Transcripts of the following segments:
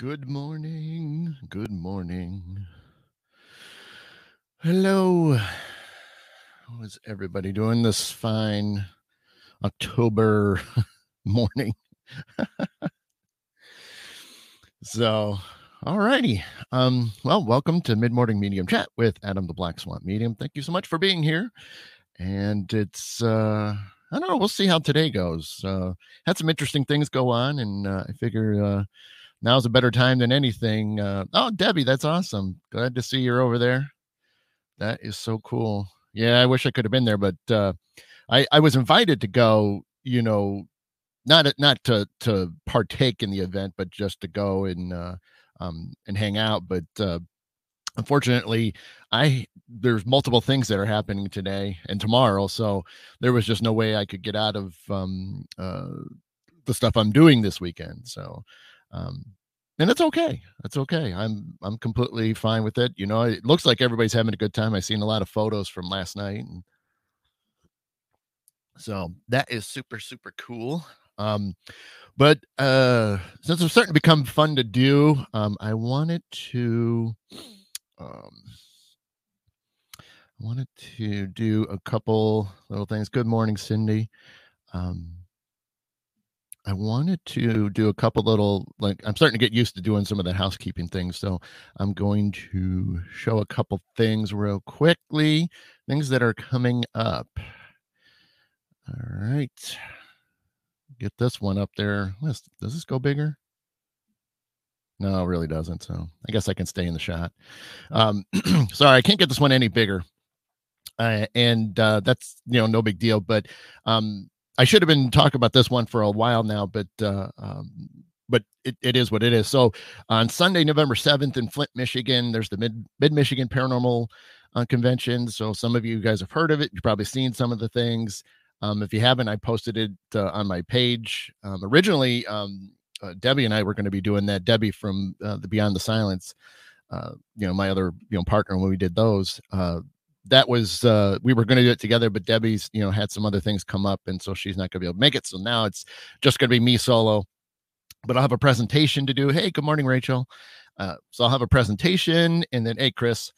Good morning. Good morning. Hello. How is everybody doing this fine October morning? so, all righty. Um, well, welcome to Mid Morning Medium Chat with Adam the Black Swamp Medium. Thank you so much for being here. And it's uh I don't know, we'll see how today goes. Uh had some interesting things go on, and uh, I figure uh now's a better time than anything. Uh, oh, Debbie, that's awesome. Glad to see you're over there. That is so cool. Yeah, I wish I could have been there, but uh, I I was invited to go. You know, not not to to partake in the event, but just to go and uh, um, and hang out. But uh, unfortunately, I there's multiple things that are happening today and tomorrow, so there was just no way I could get out of um, uh, the stuff I'm doing this weekend. So um, and it's okay. It's okay. I'm I'm completely fine with it. You know, it looks like everybody's having a good time. I've seen a lot of photos from last night, and so that is super super cool. Um, but uh, since it's starting to become fun to do, um, I wanted to um, I wanted to do a couple little things. Good morning, Cindy. Um, I wanted to do a couple little like I'm starting to get used to doing some of the housekeeping things. So I'm going to show a couple things real quickly, things that are coming up. All right. Get this one up there. Does this go bigger? No, it really doesn't. So I guess I can stay in the shot. Um, sorry, I can't get this one any bigger. Uh, and uh, that's you know no big deal. But um, I should have been talking about this one for a while now, but uh, um, but it, it is what it is. So on Sunday, November seventh in Flint, Michigan, there's the Mid Mid Michigan Paranormal uh, Convention. So some of you guys have heard of it. You've probably seen some of the things. Um, if you haven't, I posted it uh, on my page. Um, originally, um, uh, Debbie and I were going to be doing that. Debbie from uh, the Beyond the Silence, uh, you know, my other you know partner when we did those uh, that was uh we were going to do it together but debbie's you know had some other things come up and so she's not going to be able to make it so now it's just going to be me solo. But i'll have a presentation to do hey good morning rachel. Uh, so i'll have a presentation and then hey chris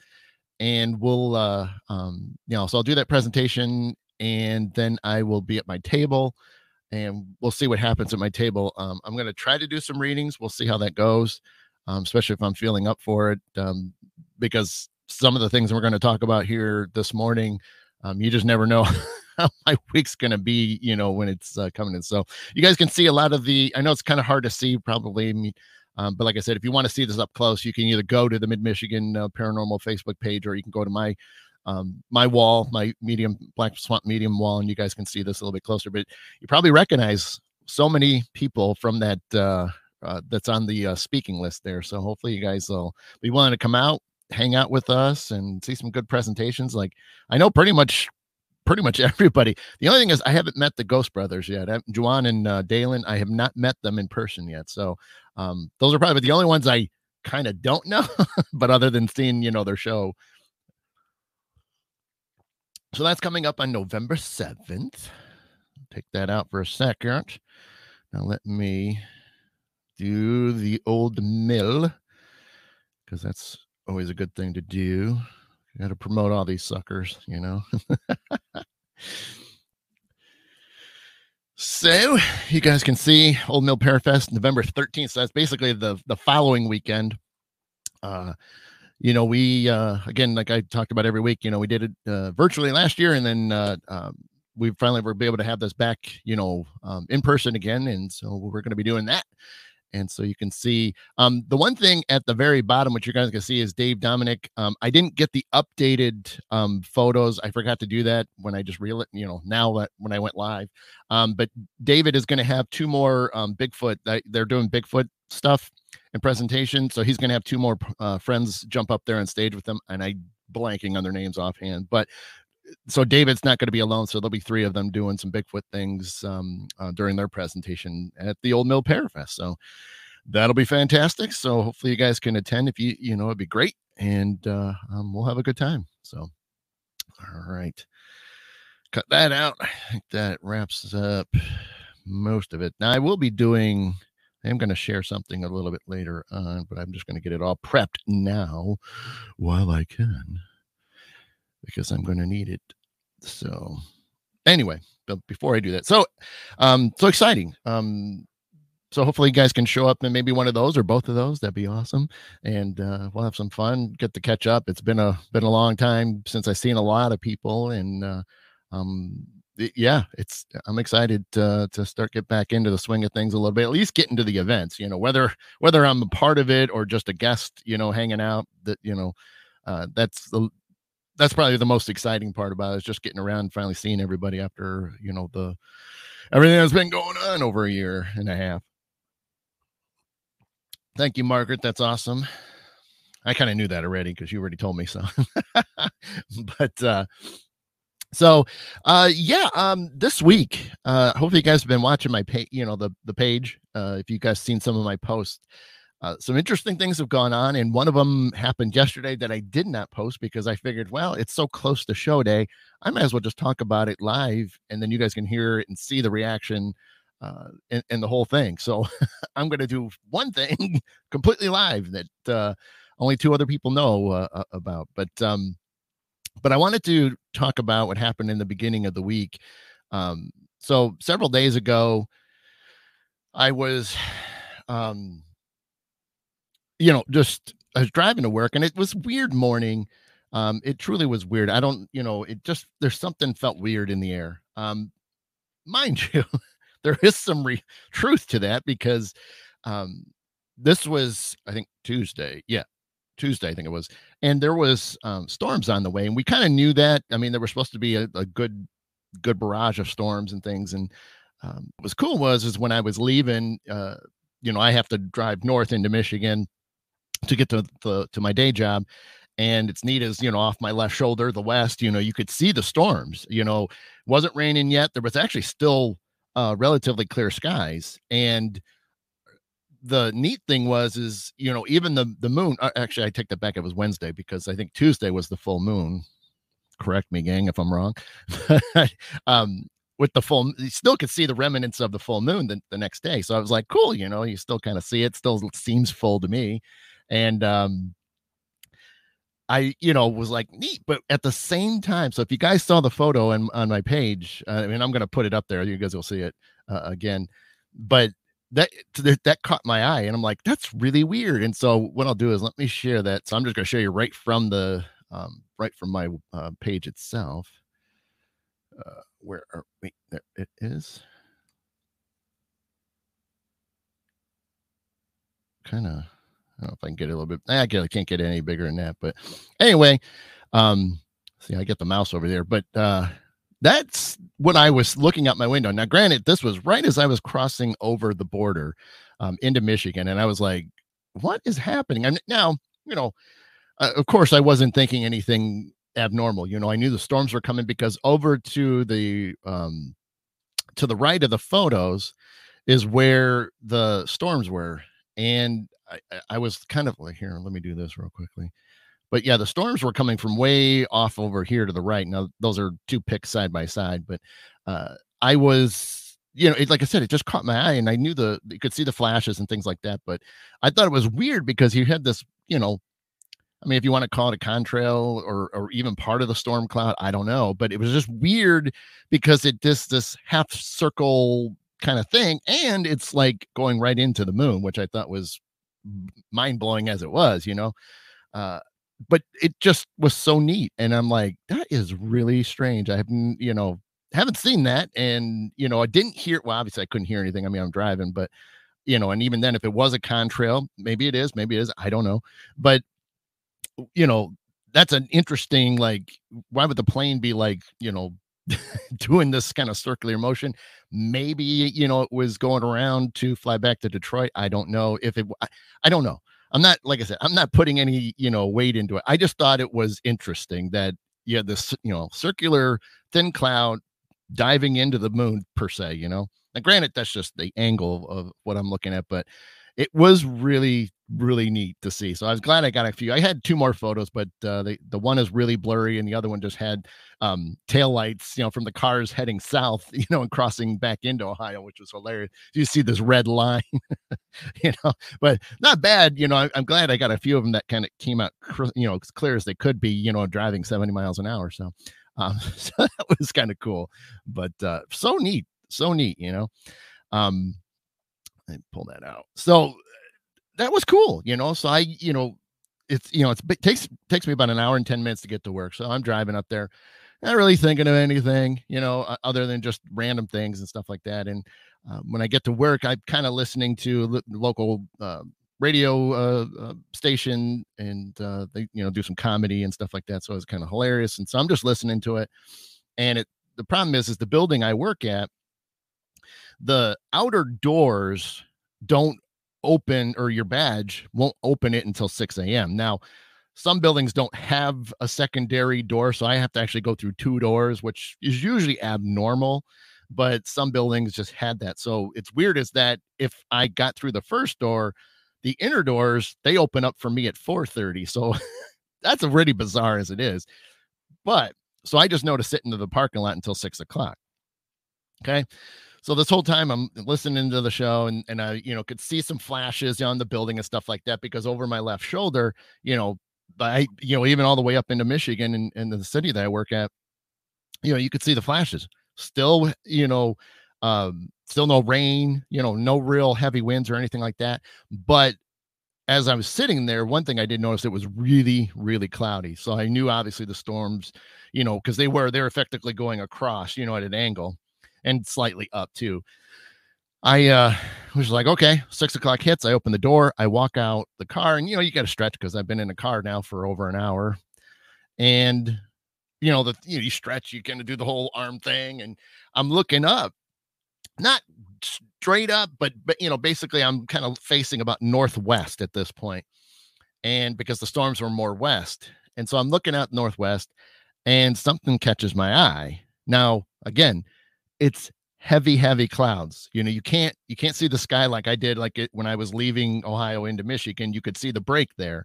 and we'll uh um you know so i'll do that presentation and then i will be at my table and we'll see what happens at my table. Um, i'm going to try to do some readings we'll see how that goes um, especially if i'm feeling up for it um, because some of the things we're going to talk about here this morning. Um, you just never know how my week's going to be, you know, when it's uh, coming in. So you guys can see a lot of the, I know it's kind of hard to see probably, um, but like I said, if you want to see this up close, you can either go to the Mid Michigan uh, Paranormal Facebook page or you can go to my um, my wall, my medium black swamp medium wall, and you guys can see this a little bit closer. But you probably recognize so many people from that uh, uh, that's on the uh, speaking list there. So hopefully you guys will be willing to come out, hang out with us and see some good presentations. Like I know pretty much pretty much everybody. The only thing is I haven't met the Ghost Brothers yet. Juan and uh, Dalen, I have not met them in person yet. So um, those are probably the only ones I kind of don't know. but other than seeing, you know, their show. So that's coming up on November 7th. Take that out for a second. Now let me do the old mill because that's always a good thing to do. Got to promote all these suckers, you know. so you guys can see Old Mill Parafest November 13th. So that's basically the the following weekend. Uh you know, we uh again, like I talked about every week, you know, we did it uh, virtually last year, and then uh, um, we finally were able to have this back, you know, um, in person again, and so we're going to be doing that and so you can see um, the one thing at the very bottom, which you guys can see, is Dave Dominic. Um, I didn't get the updated um, photos. I forgot to do that when I just reel it. You know, now that when I went live. Um, but David is going to have two more um, Bigfoot. They're doing Bigfoot stuff and presentation, so he's going to have two more uh, friends jump up there on stage with them. And I blanking on their names offhand, but so David's not going to be alone. So there'll be three of them doing some Bigfoot things um, uh, during their presentation at the Old Mill Parafest. So that'll be fantastic. So hopefully you guys can attend. If you you know, it'd be great, and uh, um, we'll have a good time. So, all right, cut that out. I think that wraps up most of it. Now I will be doing. I am going to share something a little bit later on, but I'm just going to get it all prepped now while I can because I'm going to need it. So, anyway, but before I do that, so, um, so exciting. Um, so hopefully you guys can show up and maybe one of those or both of those. That'd be awesome, and uh, we'll have some fun. Get to catch up. It's been a been a long time since I've seen a lot of people, and uh, um, yeah, it's I'm excited to, to start get back into the swing of things a little bit. At least get into the events, you know, whether whether I'm a part of it or just a guest, you know, hanging out. That you know, uh, that's the that's probably the most exciting part about it is just getting around, and finally seeing everybody after you know the everything that's been going on over a year and a half. Thank you, Margaret. That's awesome. I kind of knew that already because you already told me so. but uh so uh yeah, um this week, uh hopefully you guys have been watching my page, you know, the the page. Uh if you guys seen some of my posts. Uh, some interesting things have gone on, and one of them happened yesterday that I did not post because I figured, well, it's so close to show day, I might as well just talk about it live, and then you guys can hear it and see the reaction uh, and, and the whole thing. So I'm going to do one thing completely live that uh, only two other people know uh, about. But um, but I wanted to talk about what happened in the beginning of the week. Um, so several days ago, I was, um, you know, just I was driving to work, and it was weird morning. Um, it truly was weird. I don't, you know, it just there's something felt weird in the air. Um, mind you, there is some re- truth to that because um, this was, I think, Tuesday. Yeah, Tuesday, I think it was. And there was um, storms on the way, and we kind of knew that. I mean, there was supposed to be a, a good, good barrage of storms and things. And um, what was cool was is when I was leaving, uh, you know, I have to drive north into Michigan to get to the to my day job, and it's neat as you know off my left shoulder, the west. You know, you could see the storms. You know, wasn't raining yet. There was actually still uh, relatively clear skies. And the neat thing was, is you know, even the the moon. Uh, actually, I take that back. It was Wednesday because I think Tuesday was the full moon. Correct me, gang, if I'm wrong. um, with the full, you still could see the remnants of the full moon the, the next day. So I was like, cool, you know, you still kind of see it. Still seems full to me. And um, I, you know, was like neat, but at the same time, so if you guys saw the photo and on my page, uh, I mean, I'm going to put it up there. You guys will see it uh, again, but that that caught my eye, and I'm like, that's really weird. And so what I'll do is let me share that. So I'm just going to show you right from the um, right from my uh, page itself. Uh, where are wait, there it is. Kind of don't know if I can get a little bit. I can't get any bigger than that. But anyway, um, see, I get the mouse over there. But uh, that's what I was looking out my window. Now, granted, this was right as I was crossing over the border um, into Michigan, and I was like, "What is happening?" And now, you know, uh, of course, I wasn't thinking anything abnormal. You know, I knew the storms were coming because over to the um, to the right of the photos is where the storms were, and I, I was kind of like here. Let me do this real quickly. But yeah, the storms were coming from way off over here to the right. Now those are two picks side by side, but uh, I was, you know, it, like I said, it just caught my eye, and I knew the you could see the flashes and things like that. But I thought it was weird because you had this, you know, I mean, if you want to call it a contrail or or even part of the storm cloud, I don't know, but it was just weird because it just this half circle kind of thing, and it's like going right into the moon, which I thought was mind blowing as it was, you know. Uh, but it just was so neat, and I'm like, that is really strange. I haven't, you know, haven't seen that, and you know, I didn't hear. Well, obviously, I couldn't hear anything. I mean, I'm driving, but you know, and even then, if it was a contrail, maybe it is, maybe it is. I don't know, but you know, that's an interesting like. Why would the plane be like, you know, doing this kind of circular motion. Maybe you know it was going around to fly back to Detroit. I don't know if it. I, I don't know. I'm not like I said. I'm not putting any you know weight into it. I just thought it was interesting that yeah, this you know circular thin cloud diving into the moon per se. You know, now granted that's just the angle of what I'm looking at, but it was really really neat to see. So I was glad I got a few. I had two more photos, but uh, the the one is really blurry, and the other one just had um, tail lights, you know, from the cars heading south, you know, and crossing back into Ohio, which was hilarious. You see this red line, you know, but not bad. You know, I, am glad I got a few of them that kind of came out, you know, as clear as they could be, you know, driving 70 miles an hour. So, um, so that was kind of cool, but uh, so neat, so neat, you know. Um, I pull that out. So that was cool, you know. So I, you know, it's you know, it's it takes takes me about an hour and 10 minutes to get to work. So I'm driving up there, not really thinking of anything, you know, other than just random things and stuff like that. And uh, when I get to work, I'm kind of listening to lo- local uh, radio uh, uh, station, and uh, they you know do some comedy and stuff like that. So it's kind of hilarious. And so I'm just listening to it. And it the problem is, is the building I work at, the outer doors don't open or your badge won't open it until 6 a.m. Now, some buildings don't have a secondary door, so I have to actually go through two doors, which is usually abnormal. But some buildings just had that. So it's weird is that if I got through the first door, the inner doors they open up for me at 4:30. So that's already bizarre as it is. But so I just know to sit into the parking lot until six o'clock. Okay so this whole time I'm listening to the show and and I you know could see some flashes on the building and stuff like that because over my left shoulder, you know, I you know even all the way up into Michigan and, and the city that I work at, you know, you could see the flashes. Still, you know, um, still no rain, you know, no real heavy winds or anything like that. But as I was sitting there, one thing I did notice it was really, really cloudy. So I knew obviously the storms, you know, because they were they're effectively going across, you know, at an angle and slightly up too. I uh, was like, okay, six o'clock hits. I open the door. I walk out the car, and you know, you got to stretch because I've been in a car now for over an hour. And you know, the you, know, you stretch, you kind of do the whole arm thing, and I'm looking up, not straight up, but but you know, basically, I'm kind of facing about northwest at this point, and because the storms were more west, and so I'm looking out northwest, and something catches my eye. Now, again, it's heavy heavy clouds you know you can't you can't see the sky like i did like it when i was leaving ohio into michigan you could see the break there.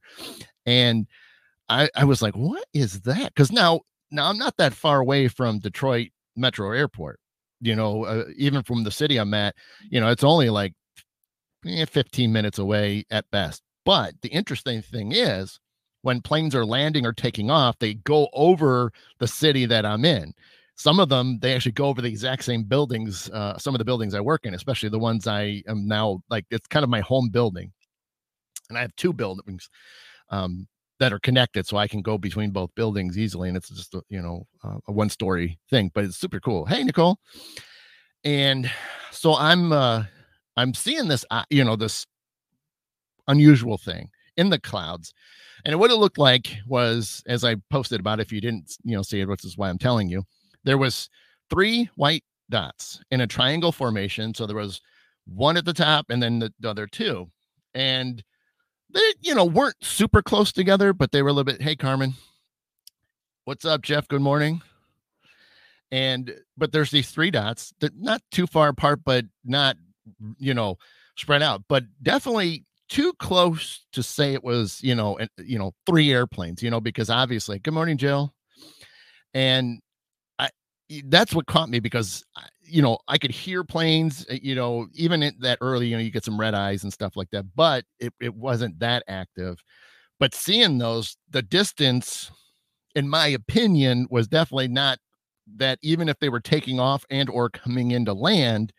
And i i was like what is that? Because now now i'm not that far away from detroit metro airport you know uh, even from the city i'm at you know it's only like eh, 15 minutes away at best. But the interesting thing is when planes are landing or taking off they go over the city that i'm in some of them they actually go over the exact same buildings uh, some of the buildings i work in especially the ones i am now like it's kind of my home building. And i have two buildings um, that are connected so i can go between both buildings easily and it's just a, you know uh, a one story thing but it's super cool. Hey nicole. And so i'm uh i'm seeing this uh, you know this unusual thing in the clouds. And what it looked like was as i posted about if you didn't you know see it which is why i'm telling you there was three white dots in a triangle formation. So there was one at the top and then the, the other two. And they, you know, weren't super close together, but they were a little bit, hey, Carmen, what's up, Jeff? Good morning. And but there's these three dots that not too far apart, but not, you know, spread out, but definitely too close to say it was, you know, you know, three airplanes, you know, because obviously, good morning, Jill. And that's what caught me because you know I could hear planes. Eh, you know, even that early, you know, you get some red eyes and stuff like that, but it, it wasn't that active. But seeing those, the distance, in my opinion, was definitely not that. Even if they were taking off and or coming into land,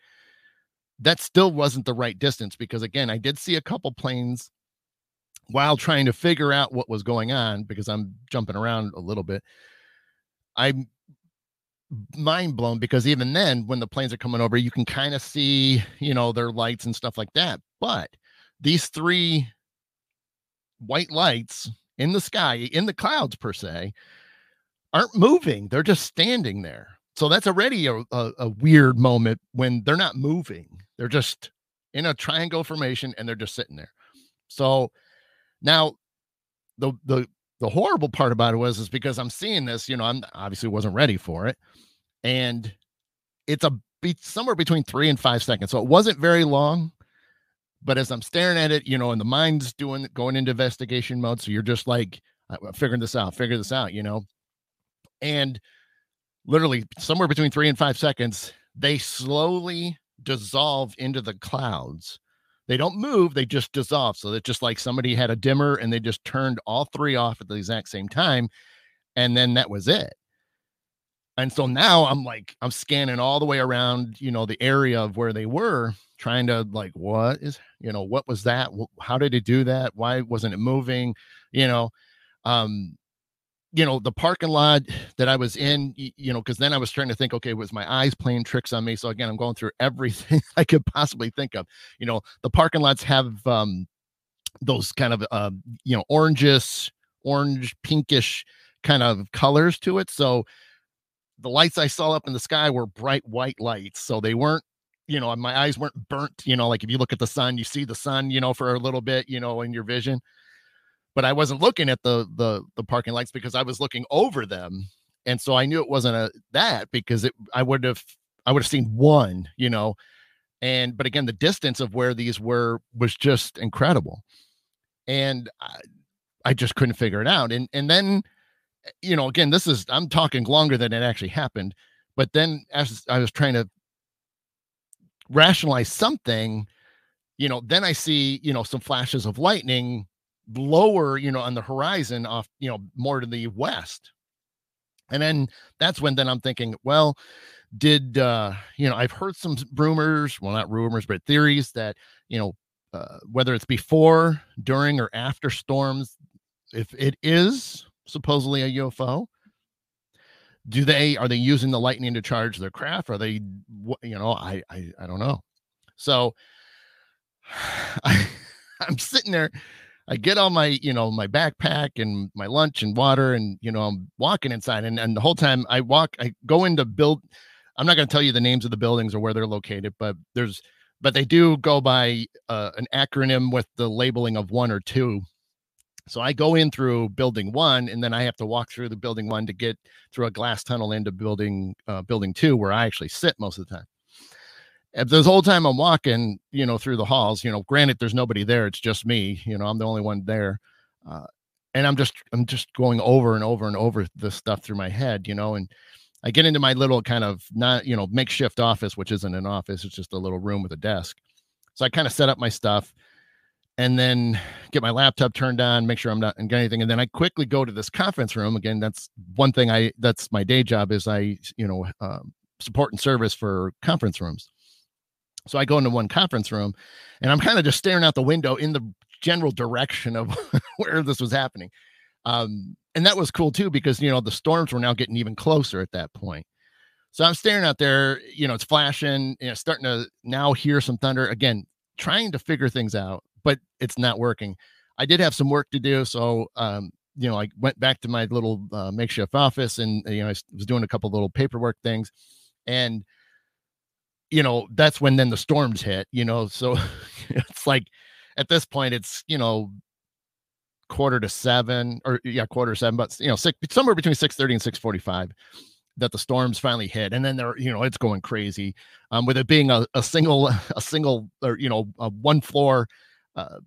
that still wasn't the right distance because again, I did see a couple planes while trying to figure out what was going on because I'm jumping around a little bit. I'm mind blown because even then when the planes are coming over you can kind of see you know their lights and stuff like that. But these three white lights in the sky in the clouds per se aren't moving. They're just standing there. So that's already a, a, a weird moment when they're not moving. They're just in a triangle formation and they're just sitting there. So now the the the horrible part about it was is because I'm seeing this, you know, I'm obviously wasn't ready for it. And it's a be somewhere between three and five seconds. So it wasn't very long, but as I'm staring at it, you know, and the mind's doing going into investigation mode, so you're just like figuring this out, figure this out, you know, and literally somewhere between three and five seconds, they slowly dissolve into the clouds. They don't move, they just dissolve. So it's just like somebody had a dimmer and they just turned all three off at the exact same time. And then that was it. And so now I'm like, I'm scanning all the way around, you know, the area of where they were, trying to like, what is, you know, what was that? How did it do that? Why wasn't it moving? You know, um, you know, the parking lot that I was in, you know, because then I was trying to think, okay, was my eyes playing tricks on me? So again, I'm going through everything I could possibly think of. You know, the parking lots have um those kind of uh, you know, oranges, orange, pinkish kind of colors to it. So the lights I saw up in the sky were bright white lights. So they weren't, you know, my eyes weren't burnt, you know, like if you look at the sun, you see the sun, you know, for a little bit, you know, in your vision. But I wasn't looking at the the the parking lights because I was looking over them. And so I knew it wasn't a that because it I would have I would have seen one, you know. And but again, the distance of where these were was just incredible. And I, I just couldn't figure it out. And and then you know, again, this is I'm talking longer than it actually happened. But then as I was trying to rationalize something, you know, then I see, you know, some flashes of lightning lower, you know, on the horizon off, you know, more to the west. And then that's when then I'm thinking, well, did uh, you know, I've heard some rumors, well, not rumors, but theories that, you know, uh, whether it's before, during, or after storms, if it is supposedly a UFO? Do they are they using the lightning to charge their craft? Are they you know, I I, I don't know. So I I'm sitting there I get all my, you know, my backpack and my lunch and water, and you know, I'm walking inside, and and the whole time I walk, I go into build. I'm not going to tell you the names of the buildings or where they're located, but there's, but they do go by uh, an acronym with the labeling of one or two so I go in through building one, and then I have to walk through the building one to get through a glass tunnel into building uh, building two, where I actually sit most of the time. If this whole time I'm walking, you know, through the halls, you know, granted there's nobody there, it's just me, you know, I'm the only one there, uh, and I'm just I'm just going over and over and over this stuff through my head, you know, and I get into my little kind of not you know makeshift office, which isn't an office, it's just a little room with a desk. So I kind of set up my stuff and then get my laptop turned on, make sure I'm not and get anything. And then I quickly go to this conference room. Again, that's one thing I that's my day job is I, you know, um, support and service for conference rooms. So I go into one conference room and I'm kind of just staring out the window in the general direction of where this was happening. Um, and that was cool too, because you know, the storms were now getting even closer at that point. So I'm staring out there, you know, it's flashing, you know, starting to now hear some thunder again, trying to figure things out but it's not working. I did have some work to do, so um, you know, I went back to my little uh, makeshift office, and you know, I was doing a couple little paperwork things, and you know, that's when then the storms hit. You know, so it's like at this point, it's you know, quarter to seven, or yeah, quarter seven, but you know, six somewhere between six thirty and six forty five that the storms finally hit and then they're you know it's going crazy um with it being a, a single a single or you know a one floor uh,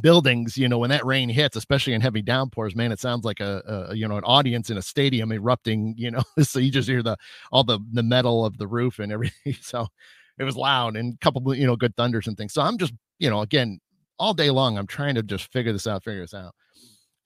buildings you know when that rain hits especially in heavy downpours man it sounds like a, a, you know an audience in a stadium erupting you know so you just hear the all the the metal of the roof and everything. So it was loud and a couple you know good thunders and things. So i'm just you know again all day long i'm trying to just figure this out figure this out.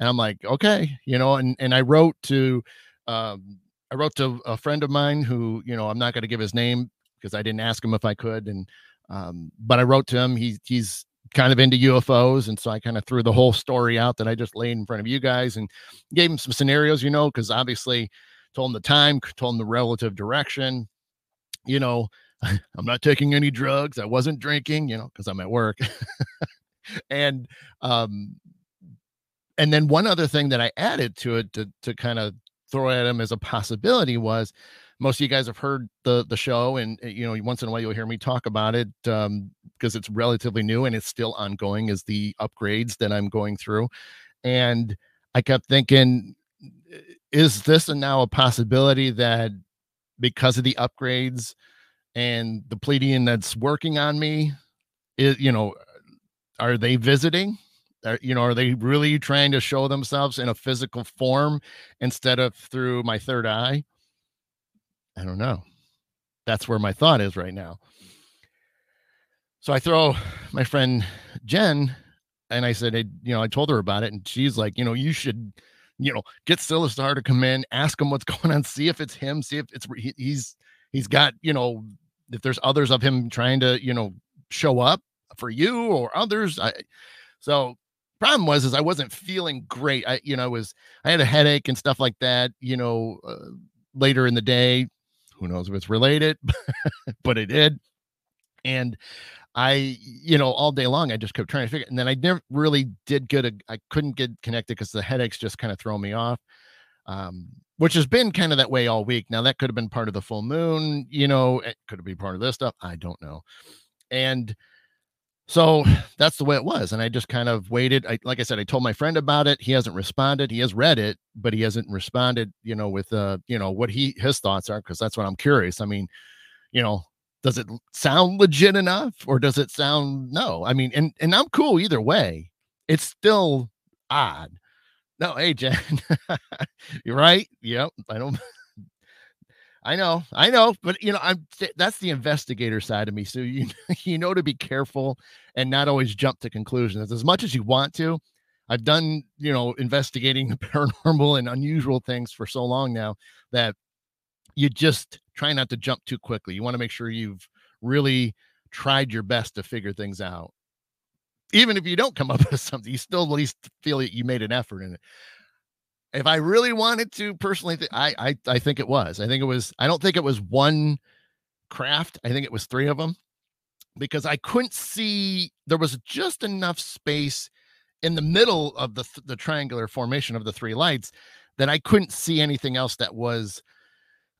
And i'm like okay you know and and i wrote to um i wrote to a friend of mine who you know i'm not going to give his name because i didn't ask him if i could and um but i wrote to him. He he's kind of into UFOs. And so I kind of threw the whole story out that I just laid in front of you guys and gave him some scenarios, you know, because obviously told him the time, told him the relative direction. You know, I'm not taking any drugs. I wasn't drinking, you know, because I'm at work. and um and then one other thing that I added to it to to kind of throw at him as a possibility was most of you guys have heard the the show and eh, you know once in a while you'll hear me talk about it um, because it's relatively new and it's still ongoing as the upgrades that i'm going through and i kept thinking is this now a possibility that because of the upgrades and the Pleiadian that's working on me is you know are they visiting? Are, you know, are they really trying to show themselves in a physical form instead of through my third eye? I don't know. That's where my thought is right now. So I throw my friend Jen and I said, you know, I told her about it, and she's like, you know, you should, you know, get Silastar to come in, ask him what's going on, see if it's him, see if it's he, he's he's got, you know, if there's others of him trying to, you know, show up for you or others. I so problem was is I wasn't feeling great. I you know was I had a headache and stuff like that. You know, uh, later in the day, who knows if it's related, but it did. And I, you know, all day long, I just kept trying to figure. It. And then I never really did good. I couldn't get connected because the headaches just kind of throw me off. Um, which has been kind of that way all week. Now that could have been part of the full moon, you know, it could have been part of this stuff. I don't know. And so that's the way it was. And I just kind of waited. I, like I said, I told my friend about it. He hasn't responded. He has read it, but he hasn't responded, you know, with, uh, you know, what he, his thoughts are. Cause that's what I'm curious. I mean, you know, does it sound legit enough or does it sound no? I mean, and, and I'm cool either way. It's still odd. No, hey, Jen, you're right. Yep. I don't, I know, I know, but you know, I'm that's the investigator side of me. So you you know to be careful and not always jump to conclusions as much as you want to. I've done, you know, investigating the paranormal and unusual things for so long now that you just try not to jump too quickly. You want to make sure you've really tried your best to figure things out. Even if you don't come up with something, you still at least feel that you made an effort in it if I really wanted to personally, th- I, I I think it was. I think it was. I don't think it was one craft. I think it was three of them because I couldn't see. There was just enough space in the middle of the th- the triangular formation of the three lights that I couldn't see anything else that was,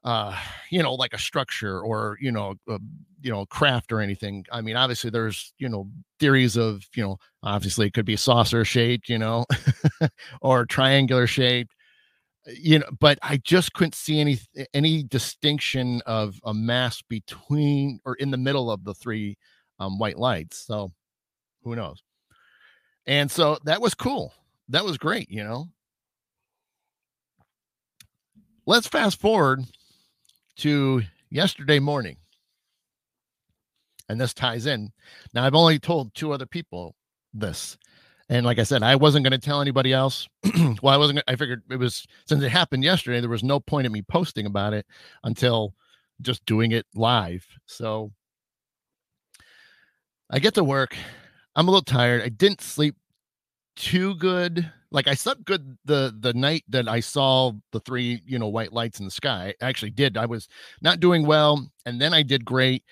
uh, you know, like a structure or you know, a, you know, craft or anything. I mean, obviously, there's you know theories of you know obviously it could be saucer shaped you know or triangular shaped you know but i just couldn't see any any distinction of a mass between or in the middle of the three um, white lights so who knows? And so that was cool. That was great you know? Let's fast forward to yesterday morning and this ties in now i've only told two other people this. And like I said, I wasn't going to tell anybody else. well, I wasn't. I figured it was since it happened yesterday. There was no point in me posting about it until just doing it live. So I get to work. I'm a little tired. I didn't sleep too good. Like I slept good the the night that I saw the three you know white lights in the sky. I actually did. I was not doing well, and then I did great.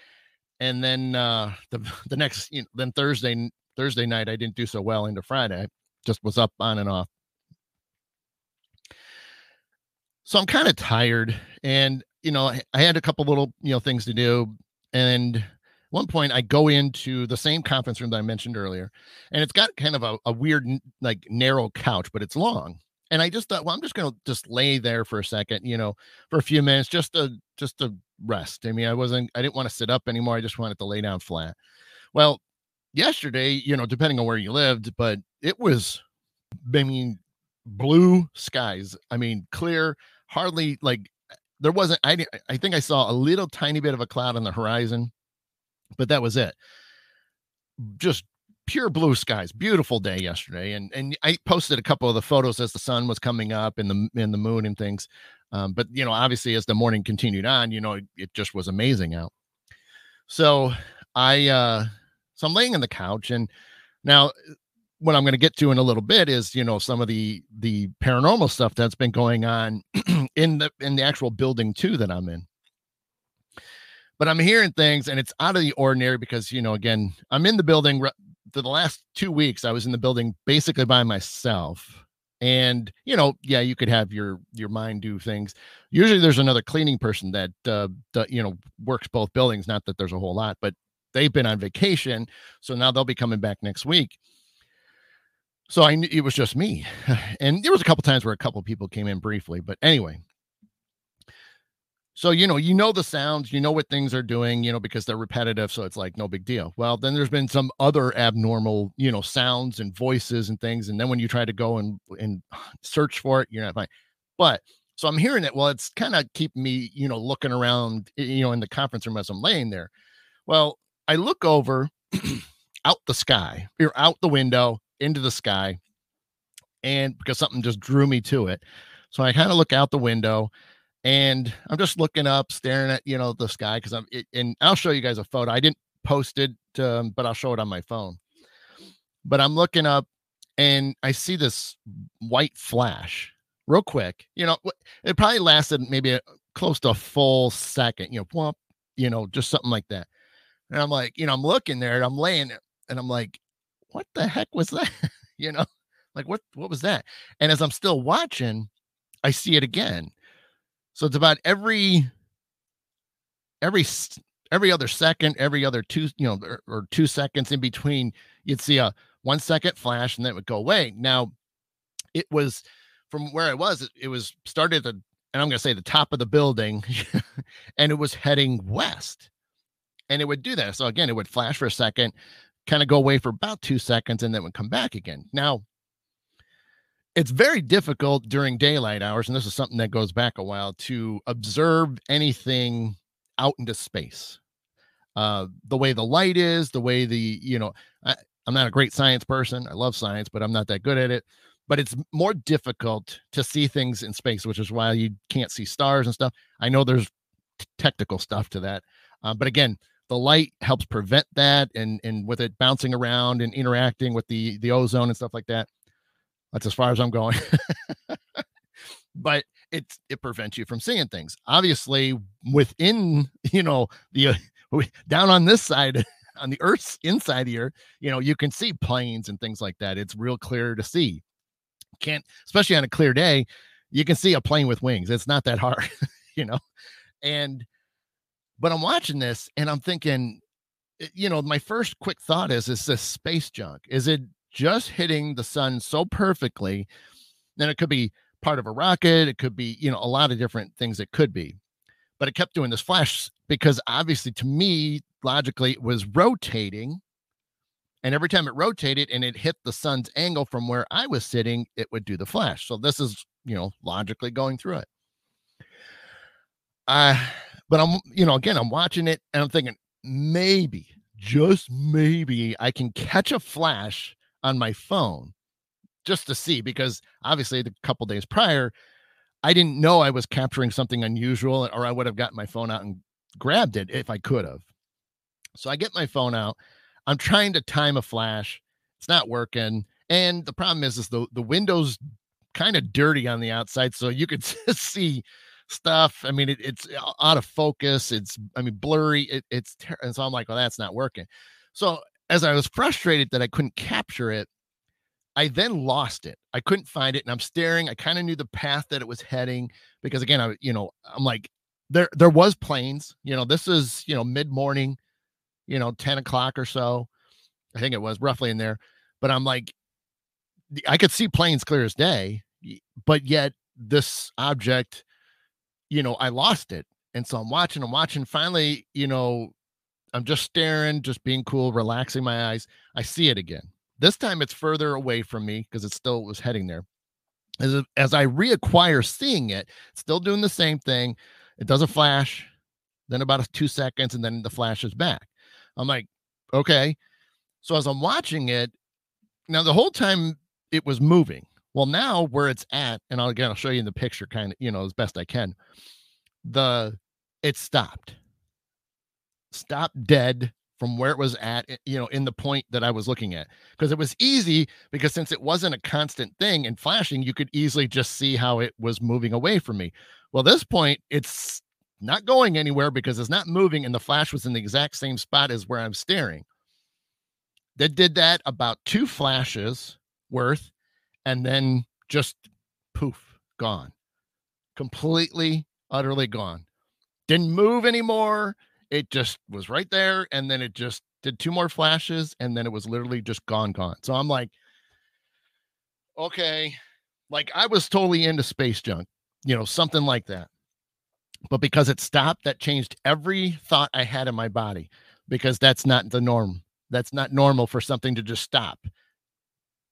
And then uh the the next you know, then Thursday Thursday night, I didn't do so well into Friday. I just was up on and off. So I'm kind of tired. And, you know, I had a couple little, you know, things to do. And one point I go into the same conference room that I mentioned earlier, and it's got kind of a, a weird, like narrow couch, but it's long. And I just thought, well, I'm just gonna just lay there for a second, you know, for a few minutes, just to just to rest. I mean, I wasn't, I didn't want to sit up anymore. I just wanted to lay down flat. Well, yesterday, you know, depending on where you lived, but it was, I mean, blue skies. I mean, clear, hardly like there wasn't. I I think I saw a little tiny bit of a cloud on the horizon, but that was it. Just pure blue skies. Beautiful day yesterday, and and I posted a couple of the photos as the sun was coming up and the in the moon and things. Um, but you know, obviously, as the morning continued on, you know, it, it just was amazing out. So I uh so I'm laying on the couch, and now uh, what I'm going to get to in a little bit is you know some of the the paranormal stuff that's been going on in the in the actual building too that I'm in. But I'm hearing things, and it's out of the ordinary because you know again I'm in the building. The last two weeks, I was in the building basically by myself and you know yeah you could have your your mind do things usually there's another cleaning person that uh you know works both buildings not that there's a whole lot but they've been on vacation, so now they'll be coming back next week. So I knew it was just me, and there was a couple times where a couple people came in briefly, but anyway. So, you know, you know the sounds, you know what things are doing, you know, because they're repetitive. So it's like no big deal. Well, then there's been some other abnormal, you know, sounds and voices and things. And then when you try to go and and search for it, you're not fine. But so I'm hearing it. Well, it's kind of keep me, you know, looking around, you know, in the conference room as I'm laying there. Well, I look over out the sky, or out the window into the sky, and because something just drew me to it. So I kind of look out the window and I'm just looking up, staring at you know the sky because I'm. It, and I'll show you guys a photo. I didn't post it, um, but I'll show it on my phone. But I'm looking up, and I see this white flash real quick. You know, it probably lasted maybe a, close to a full second. You know, whoop, you know, just something like that. And I'm like, you know, I'm looking there, and I'm laying and I'm like, what the heck was that? you know, like what what was that? And as I'm still watching, I see it again so it's about every every every other second, every other two, you know, or, or two seconds in between, you'd see a one second flash and then it would go away. Now, it was from where I was, it, it was started at the, and I'm going to say the top of the building, and it was heading west. And it would do that. So again, it would flash for a second, kind of go away for about two seconds, and then would come back again. Now, it's very difficult during daylight hours, and this is something that goes back a while to observe anything out into space. Uh, the way the light is, the way the, you know, I, I'm not a great science person. I love science, but I'm not that good at it. But it's more difficult to see things in space, which is why you can't see stars and stuff. I know there's t- technical stuff to that. Uh, but again, the light helps prevent that and and with it bouncing around and interacting with the the ozone and stuff like that that's as far as I'm going. but it it prevents you from seeing things. Obviously, within you know the uh, down on this side on the Earth's inside here, you know you can see planes and things like that. It's real clear to see. Can't especially on a clear day, you can see a plane with wings. It's not that hard, you know. And but I'm watching this and I'm thinking, eh, you know, my first quick thought is: is this space junk? Is it just hitting the sun so perfectly. Then it could be part of a rocket, it could be, you know, a lot of different things it could be. But it kept doing this flash because obviously to me, logically, it was rotating. And every time it rotated and it hit the sun's angle from where I was sitting, it would do the flash. So this is, you know, logically going through it. Uh, but I'm, you know, again, I'm watching it and I'm thinking maybe, just maybe I can catch a flash on my phone just to see because obviously the couple days prior I didn't know I was capturing something unusual or I would have gotten my phone out and grabbed it if I could have. So I get my phone out. I'm trying to time a flash. It's not working. And the problem is, is the, the window's kind of dirty on the outside. So you could see stuff. I mean, it, it's uh, out of focus. It's, I mean, blurry. It, it's, ter- and so I'm like, well, that's not working. So as I was frustrated that I couldn't capture it, I then lost it. I couldn't find it, and I'm staring. I kind of knew the path that it was heading because, again, I you know I'm like there there was planes. You know, this is you know mid morning, you know, ten o'clock or so. I think it was roughly in there, but I'm like, I could see planes clear as day, but yet this object, you know, I lost it, and so I'm watching. I'm watching. Finally, you know, I'm just staring, just being cool, relaxing my eyes. I see it again. This time it's further away from me because it still was heading there. As, as I reacquire seeing it, still doing the same thing. It does a flash, then about two seconds, and then the flash is back. I'm like, okay. So as I'm watching it, now the whole time it was moving. Well, now where it's at, and I'll, again I'll show you in the picture, kind of, you know, as best I can. The it stopped stop dead from where it was at, eh, you know, in the point that I was looking at. Because it was easy because since it wasn't a constant thing and flashing, you could easily just see how it was moving away from me. Well, this point, it's not going anywhere because it's not moving and the flash was in the exact same spot as where I'm staring. They did that about two flashes worth and then just poof, gone. Completely, utterly gone. Didn't move anymore it just was right there and then it just did two more flashes and then it was literally just gone gone so i'm like okay like i was totally into space junk you know something like that But because it stopped, that changed every thought I had in my body because that's not the norm. That's not normal for something to just stop.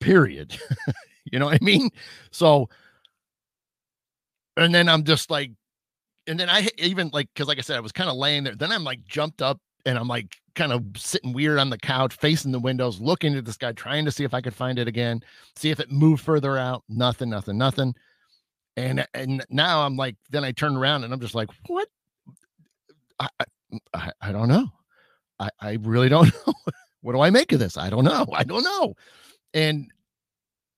Period. you know what I mean? So, and then I'm just like, and then I even like, cause like I said, I was kind of laying there. Then I'm like jumped up and I'm like kind of sitting weird on the couch, facing the windows, looking at this guy, trying to see if I could find it again, see if it moved further out. Nothing, nothing, nothing. And and now I'm like, then I turn around and I'm just like, what? I I, mm, I don't know. I, I really don't know. what do I make of this? I don't know. I don't know. And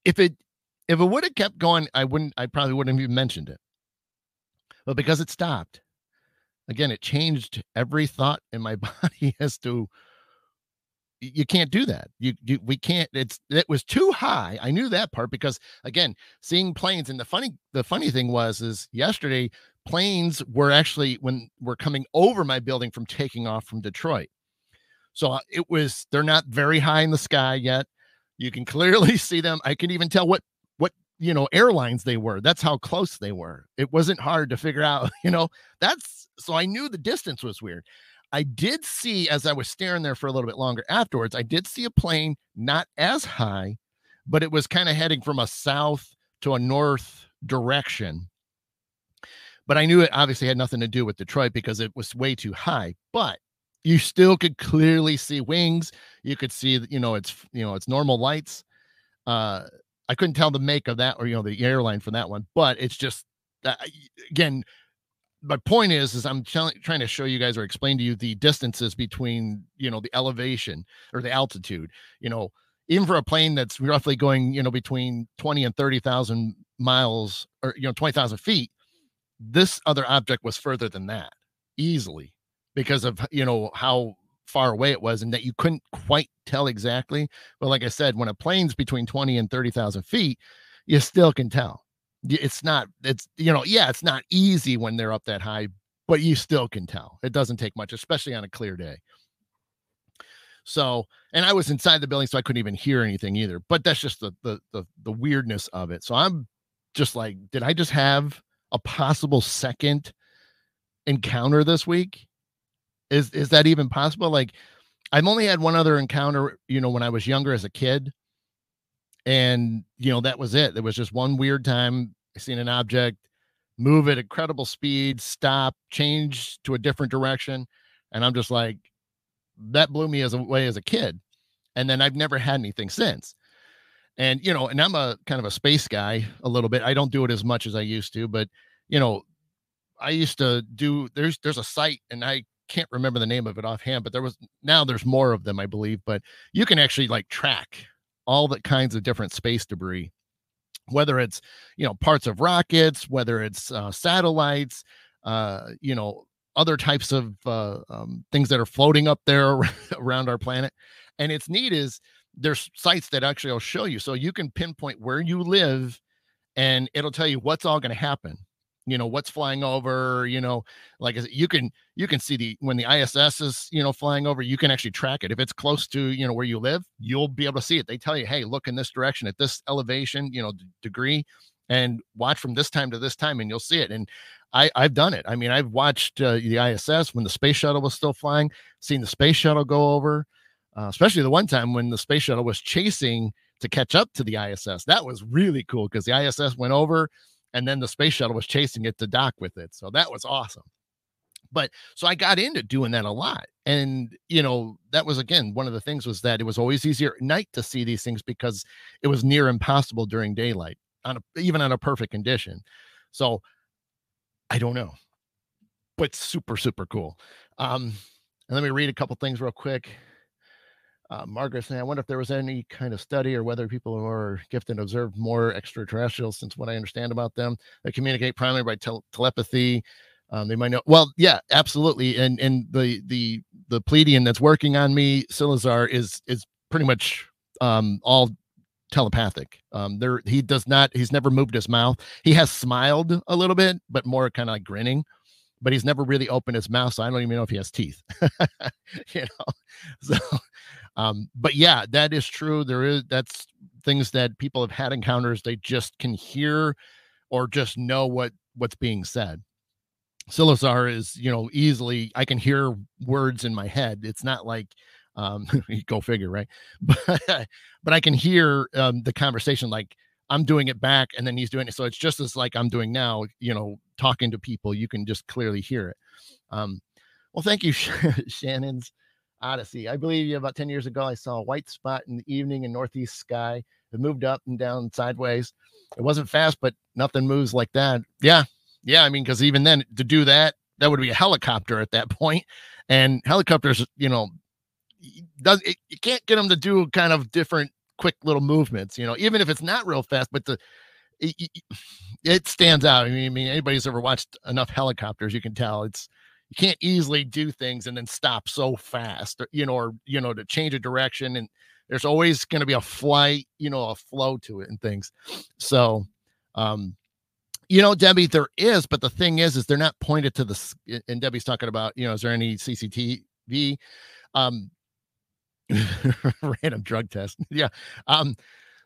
if it if it would have kept going, I wouldn't I probably wouldn't have even mentioned it. But because it stopped, again, it changed every thought in my body as to you can't do that. You, you we can't. It's it was too high. I knew that part because again, seeing planes and the funny the funny thing was is yesterday planes were actually when were coming over my building from taking off from Detroit. So uh, it was they're not very high in the sky yet. You can clearly see them. I can even tell what you know airlines they were. That's how close they were. It wasn't hard to figure out, you know. That's so I knew the distance was weird. I did see as I was staring there for a little bit longer afterwards, I did see a plane not as high, but it was kind of heading from a south to a north direction. But I knew it obviously had nothing to do with Detroit because it was way too high. But you still could clearly see wings. You could see, you know, it's you know, it's normal lights. Uh, I couldn't tell the make of that or you know the airline for that one, but it's just uh, again my point is is i'm trying to show you guys or explain to you the distances between you know the elevation or the altitude you know even for a plane that's roughly going you know between 20 and 30,000 miles or you know 20,000 feet this other object was further than that easily because of you know how far away it was and that you couldn't quite tell exactly but like i said when a plane's between 20 and 30,000 feet you still can tell. It's not it's you know yeah it's not easy when they're up that high but you still can tell. It doesn't take much especially on a clear day. So and i was inside the building so i couldn't even hear anything either but that's just the the the, the weirdness of it. So i'm just like did i just have a possible second encounter this week is is that even possible like i've only had one other encounter you know when i was younger as a kid and you know that was it. There was just one weird time I seen an object move at incredible speed, stop, change to a different direction, and I'm just like, that blew me as away as a kid. And then I've never had anything since. And you know, and I'm a kind of a space guy a little bit. I don't do it as much as I used to, but you know, I used to do. There's there's a site, and I can't remember the name of it offhand, but there was now there's more of them, I believe. But you can actually like track all the kinds of different space debris whether it's you know parts of rockets whether it's uh, satellites uh, you know other types of uh, um, things that are floating up there around our planet and it's neat is there's sites that actually I'll show you so you can pinpoint where you live and it'll tell you what's all going to happen you know what's flying over you know like you can you can see the when the iss is you know flying over you can actually track it. If it's close to you know where you live you'll be able to see it. They tell you hey look in this direction at this elevation you know d- degree and watch from this time to this time and you'll see it. And i i've done it. I mean i've watched uh, the iss when the space shuttle was still flying seen the space shuttle go over uh, especially the one time when the space shuttle was chasing to catch up to the iss that was really cool because the iss went over and then the space shuttle was chasing it to dock with it. So that was awesome. But so I got into doing that a lot. And, you know, that was again one of the things was that it was always easier at night to see these things because it was near impossible during daylight, on a, even on a perfect condition. So I don't know, but super, super cool. Um, and let me read a couple things real quick. Uh, Margaret saying, I wonder if there was any kind of study or whether people who are gifted observe more extraterrestrials, since what I understand about them, they communicate primarily by tel- telepathy. Um, they might know. Well, yeah, absolutely. And and the the the Pleiadian that's working on me, Silazar, is is pretty much um, all telepathic. Um, there he does not. He's never moved his mouth. He has smiled a little bit, but more kind of like grinning but he's never really opened his mouth, so I don't even know if he has teeth. you know, so um, but yeah, that is true. There is that's things that people have had encounters. They just can hear or just know what what's being said. Silazar is, you know, easily I can hear words in my head. It's not like um go figure, right? But but I can hear um the conversation like I'm doing it back and then he's doing it. So it's just as like I'm doing now, you know, talking to people, you can just clearly hear it. Um well, thank you, Shannon's Odyssey. I believe about 10 years ago, I saw a white spot in the evening in northeast sky. It moved up and down sideways. It wasn't fast, but nothing moves like that. Yeah, yeah, I mean, because even then to do that, that would be a helicopter at that point, and helicopters, you know, does it, you can't get them to do kind of different, quick little movements. You know, even if it's not real fast, but the it, it stands out. I mean, I mean, anybody's ever watched enough helicopters, you can tell it's you can't easily do things and then stop so fast, you know, or you know, to change a direction and there's always going to be a flight, you know, a flow to it and things. So, um, you know, Debbie, there is, but the thing is, is they're not pointed to the. And Debbie's talking about, you know, is there any CCTV? Um, random drug test. yeah. Um,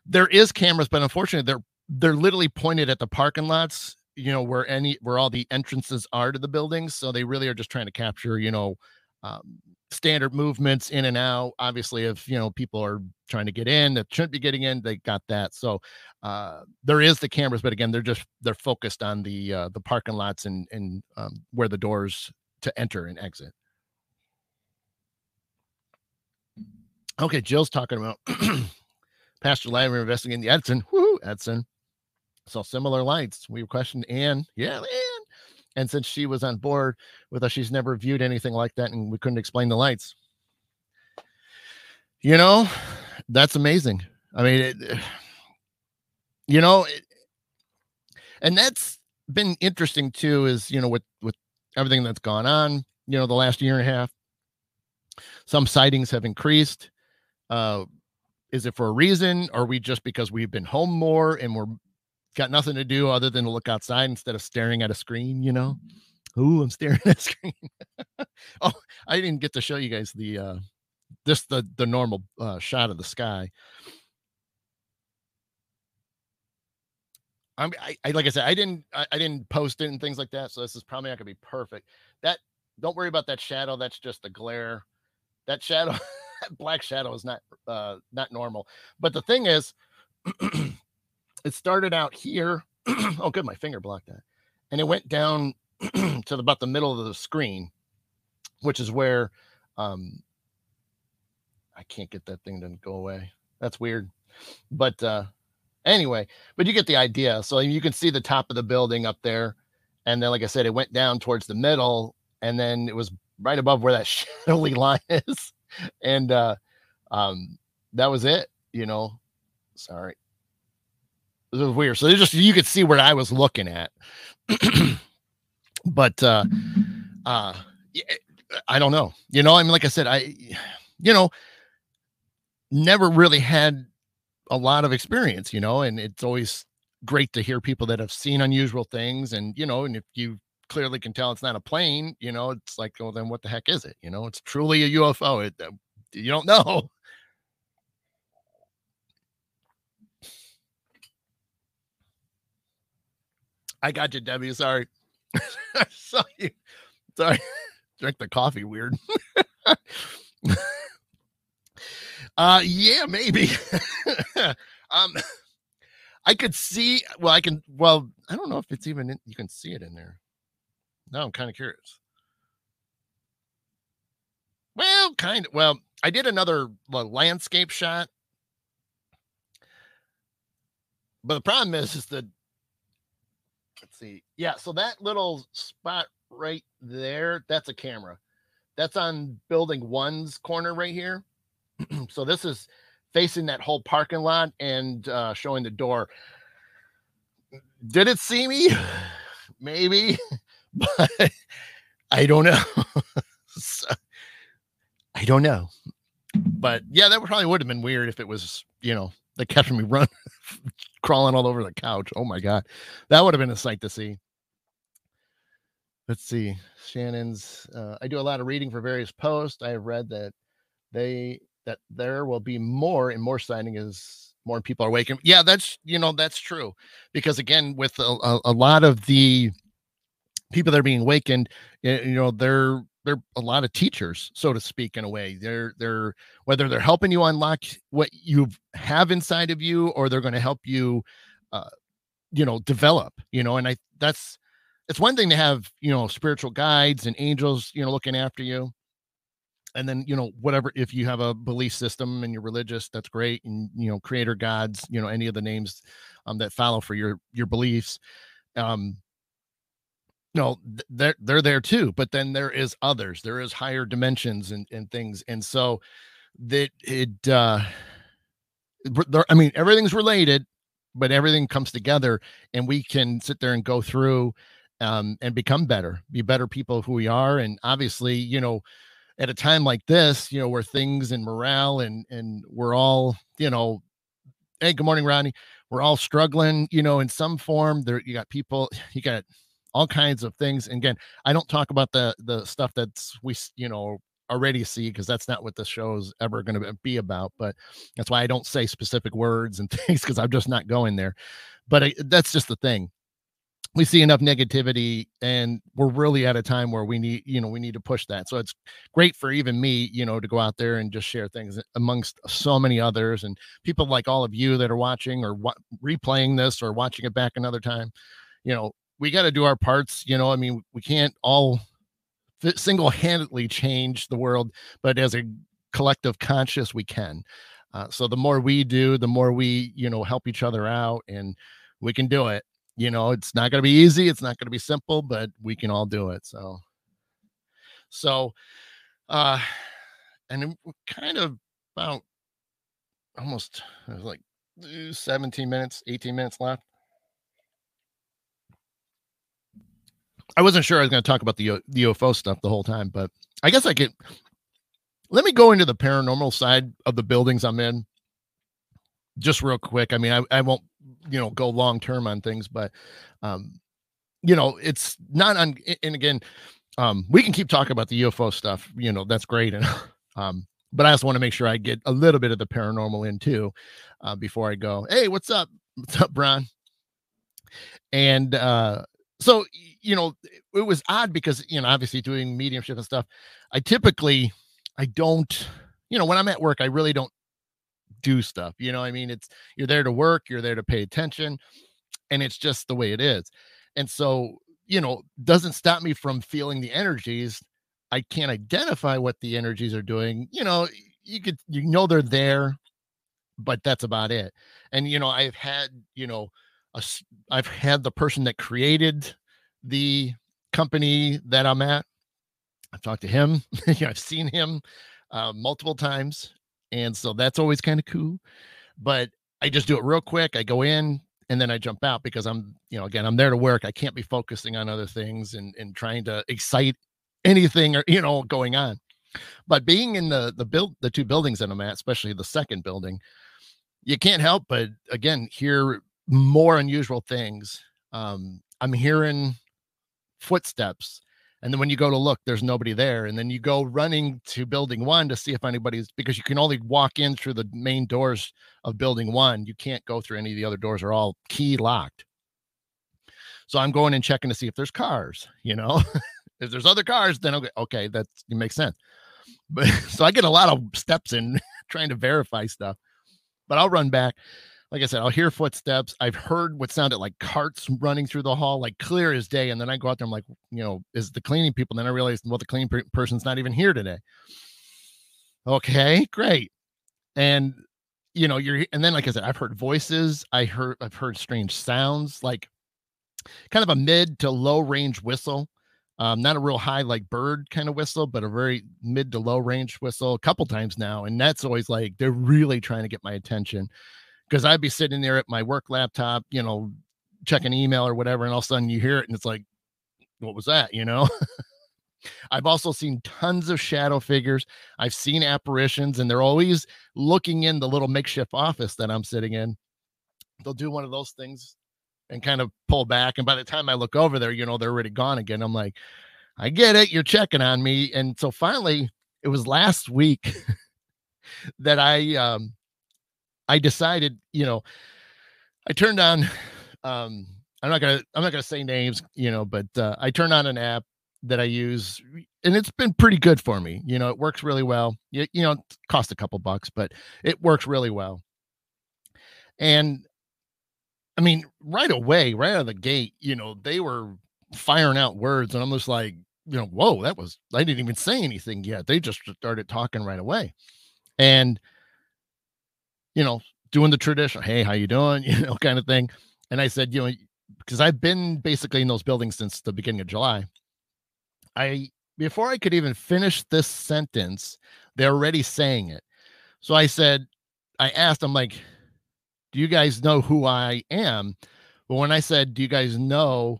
there is cameras, but unfortunately, they're they're literally pointed at the parking lots. You know, where any where all the entrances are to the buildings. So they really are just trying to capture, you know, um, standard movements in and out. Obviously, if you know people are trying to get in that shouldn't be getting in, they got that. So uh, there is the cameras, but again, they're just they're focused on the uh, the parking lots and and um, where the doors to enter and exit. Okay, Jill's talking about Pastor We're investigating the Edson. Whoo, Edson. So similar lights. We questioned Anne. Yeah, Anne and since she was on board with us, she's never viewed anything like that, and we couldn't explain the lights. You know, that's amazing. I mean, it, you know, it, and that's been interesting too. Is you know with with everything that's gone on, you know, the last year and a half, some sightings have increased. Uh, is it for a reason? Or are we just because we've been home more and we're got nothing to do other than to look outside instead of staring at a screen, you know. Ooh, I'm staring at a screen. oh, I didn't get to show you guys the uh just the the normal uh shot of the sky. I'm I, I like I said, I didn't I, I didn't post it and things like that, so this is probably not gonna be perfect. That don't worry about that shadow, that's just the glare. That shadow, black shadow is not uh not normal. But the thing is it started out here. oh, good, my finger blocked that, and it went down to about the middle of the screen, which is where um, I can't get that thing to go away. That's weird, but uh, anyway, but you get the idea. So you can see the top of the building up there, and then, like I said, it went down towards the middle, and then it was right above where that shadowy line is, and uh, um, that was it. You know, sorry it was weird. So just you could see where I was looking at. but uh uh I don't know. You know, I mean, like I said, I you know, never really had a lot of experience, you know, and it's always great to hear people that have seen unusual things. And, you know, and if you clearly can tell it's not a plane, you know, it's like, well, then what the heck is it? You know, it's truly a UFO. It, uh, you don't know. I got you, Debbie. Sorry. I saw you. Sorry. Drink the coffee weird. uh yeah, maybe. um I could see well, I can well, I don't know if it's even in, you can see it in there. No, I'm kind of curious. Well, kind of. Well, I did another landscape shot. But the problem is, is that let's see. Yeah, so that little spot right there, that's a camera. That's on building one's corner right here. so this is facing that whole parking lot and uh, showing the door. Did it see me? Maybe, but I don't know. so, I don't know. But yeah, that probably would have been weird if it was, you know, they catching me run crawling all over the couch. Oh my god, that would have been a sight to see. Let's see, Shannon's. Uh, I do a lot of reading for various posts. I have read that they that there will be more and more signing as more people are waking. Yeah, that's you know that's true because again, with a, a, a lot of the people that are being awakened, you know, they're they're a lot of teachers, so to speak, in a way. They're they're whether they're helping you unlock what you have inside of you, or they're going to help you, uh, you know, develop. You know, and I that's it's one thing to have you know spiritual guides and angels, you know, looking after you, and then you know whatever if you have a belief system and you're religious, that's great, and you know creator gods, you know any of the names um, that follow for your your beliefs. Um, no they're they're there too but then there is others there is higher dimensions and, and things and so that it uh there, i mean everything's related but everything comes together and we can sit there and go through um and become better be better people who we are and obviously you know at a time like this you know where things and morale and and we're all you know hey good morning ronnie we're all struggling you know in some form there you got people you got all kinds of things. And again, I don't talk about the the stuff that's we you know already see because that's not what the show is ever going to be about. But that's why I don't say specific words and things because I'm just not going there. But I, that's just the thing. We see enough negativity, and we're really at a time where we need, you know, we need to push that. So it's great for even me, you know, to go out there and just share things amongst so many others and people like all of you that are watching or wa- replaying this or watching it back another time. You know, we got to do our parts. You know, I mean, we can't all single handedly change the world, but as a collective conscious, we can. Uh, so the more we do, the more we, you know, help each other out and we can do it. You know, it's not going to be easy. It's not going to be simple, but we can all do it. So, so, uh, and kind of about almost like 17 minutes, 18 minutes left. I wasn't sure I was going to talk about the the UFO stuff the whole time, but I guess I could. Let me go into the paranormal side of the buildings I'm in, just real quick. I mean, I, I won't you know go long term on things, but um, you know, it's not on. And again, um, we can keep talking about the UFO stuff. You know, that's great, and um, but I just want to make sure I get a little bit of the paranormal in too, uh, before I go. Hey, what's up? What's up, Brian? And uh, so you know it was odd because you know obviously doing mediumship and stuff i typically i don't you know when i'm at work i really don't do stuff you know i mean it's you're there to work you're there to pay attention and it's just the way it is. And so you know doesn't stop me from feeling the energies. I can't identify what the energies are doing you know you could you know they're there but that's about it. And you know i've had you know I've had the person that created the company that I'm at. I've talked to him. I've seen him uh, multiple times, and so that's always kind of cool. But I just do it real quick. I go in and then I jump out because I'm, you know, again, I'm there to work. I can't be focusing on other things and and trying to excite anything or you know going on. But being in the the build the two buildings that I'm at, especially the second building, you can't help but again hear more unusual things. Um, I'm hearing footsteps. And then when you go to look, there's nobody there. And then you go running to building one to see if anybody's because you can only walk in through the main doors of building one. You can't go through any of the other doors, are all key locked. So I'm going and checking to see if there's cars, you know. if there's other cars, then okay, okay, that makes sense. But so I get a lot of steps in trying to verify stuff. But I'll run back like I said, I'll hear footsteps. I've heard what sounded like carts running through the hall, like clear as day. And then I go out there, I'm like, you know, is the cleaning people? And then I realized, well, the cleaning per- person's not even here today. Okay, great. And you know, you're and then like I said, I've heard voices, I heard I've heard strange sounds, like kind of a mid to low range whistle. Um, not a real high like bird kind of whistle, but a very mid to low range whistle a couple times now. And that's always like they're really trying to get my attention because I'd be sitting there at my work laptop, you know, checking email or whatever, and all of a sudden you hear it and it's like, what was that? You know? I've also seen tons of shadow figures. I've seen apparitions, and they're always looking in the little makeshift office that I'm sitting in. They'll do one of those things and kind of pull back. And by the time I look over there, you know, they're already gone again. I'm like, I get it. You're checking on me. And so finally, it was last week that I um I decided, you know, I turned on um I'm not gonna I'm not gonna say names, you know, but uh, I turned on an app that I use, and it's been pretty good for me. You know, it works really well. You, you know, it costs a couple bucks, but it works really well. And I mean, right away, right out of the gate, you know, they were firing out words, and I'm just like, you know, whoa, that was I didn't even say anything yet. They just started talking right away. And you know, doing the traditional, hey, how you doing? You know, kind of thing. And I said, you know, because I've been basically in those buildings since the beginning of July. I before I could even finish this sentence, they're already saying it. So I said, I asked, I'm like, do you guys know who I am? But when I said, do you guys know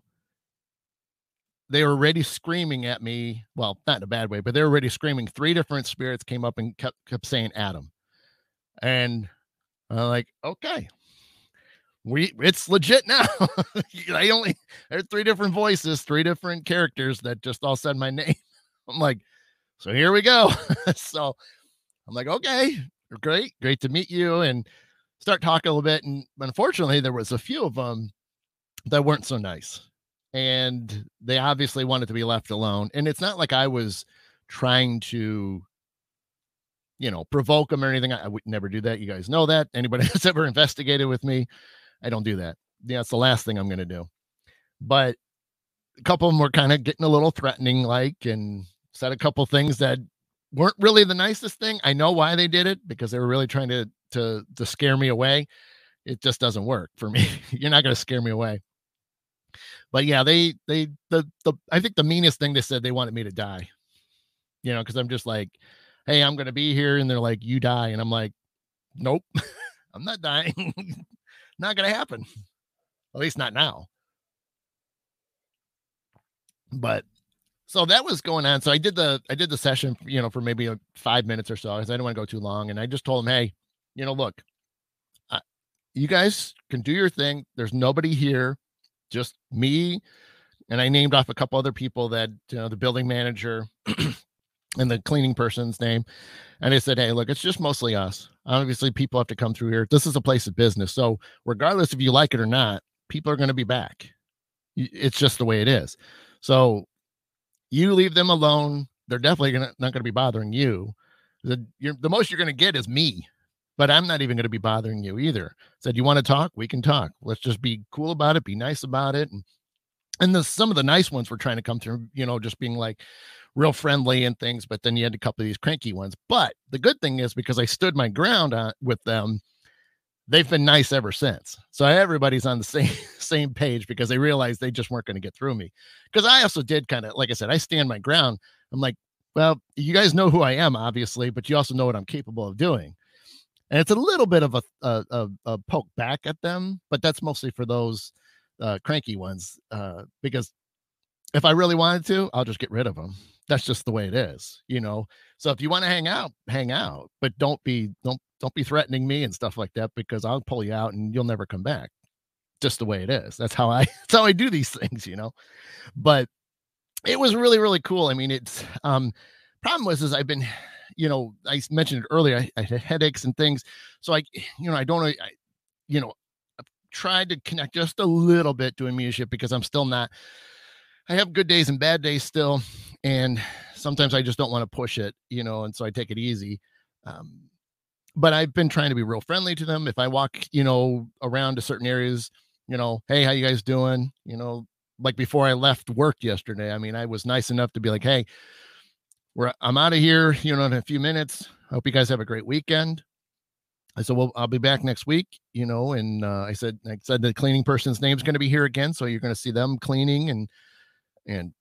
they were already screaming at me. Well, not in a bad way, but they were already screaming. Three different spirits came up and kept kept saying Adam. And I'm like, okay, we it's legit now. I only there's three different voices, three different characters that just all said my name. I'm like, so here we go. so I'm like, okay, great, great to meet you, and start talking a little bit. And unfortunately, there was a few of them that weren't so nice and they obviously wanted to be left alone. And it's not like I was trying to, you know, provoke them or anything. I, I would never do that. You guys know that. Anybody that's ever investigated with me, I don't do that. Yeah, it's the last thing I'm going to do. But a couple of them were kind of getting a little threatening, like, and said a couple things that weren't really the nicest thing. I know why they did it because they were really trying to to to scare me away. It just doesn't work for me. You're not going to scare me away but yeah, they they the the I think the meanest thing they said they wanted me to die. You know, because I'm just like, hey, I'm gonna be here, and they're like, you die, and I'm like, nope, I'm not dying. not gonna happen. At least not now. But so that was going on. So I did the I did the session, you know, for maybe a five minutes or so, because I didn't want to go too long. And I just told them, hey, you know, look, you guys can do your thing. There's nobody here just me and I named off a couple other people that you know the building manager and the cleaning person's name. And I said, Hey, look, it's just mostly us. Obviously, people have to come through here. This is a place of business. So, regardless if you like it or not, people are going to be back. It's just the way it is. So, you leave them alone. They're definitely gonna, not going to be bothering you. The, the most you're going to get is me but I'm not even going to be bothering you either. Said, you want to talk? We can talk. Let's just be cool about it, be nice about it. And and the some of the nice ones were trying to come through, you know, just being like real friendly and things, but then you had a couple of these cranky ones. But the good thing is because I stood my ground on, with them, they've been nice ever since. So everybody's on the same same page because they realized they just weren't going to get through me. Because I also did kind of like I said, I stand my ground. I'm like, well, you guys know who I am, obviously, but you also know what I'm capable of doing and it's a little bit of a, a, a, a poke back at them, but that's mostly for those uh, cranky ones. Uh, because if I really wanted to, I'll just get rid of them. That's just the way it is, you know. So if you want to hang out, hang out, but don't be don't don't be threatening me and stuff like that because I'll pull you out and you'll never come back. Just the way it is. That's how I that's how I do these things, you know. But it was really really cool. I mean, it's um problem was is I've been you know, I mentioned it earlier, I, I had headaches and things. So I, you know, I don't, I, you know, I've tried to connect just a little bit doing music because I'm still not, I have good days and bad days still. And sometimes I just don't want to push it, you know, and so I take it easy. Um, but I've been trying to be real friendly to them. If I walk, you know, around to certain areas, you know, hey, how you guys doing? You know, like before I left work yesterday, I mean, I was nice enough to be like, hey, we're I'm out of here, you know, in a few minutes. I hope you guys have a great weekend. I said, well, I'll be back next week, you know, and uh, I said, I said the cleaning person's name is going to be here again, so you're going to see them cleaning, and and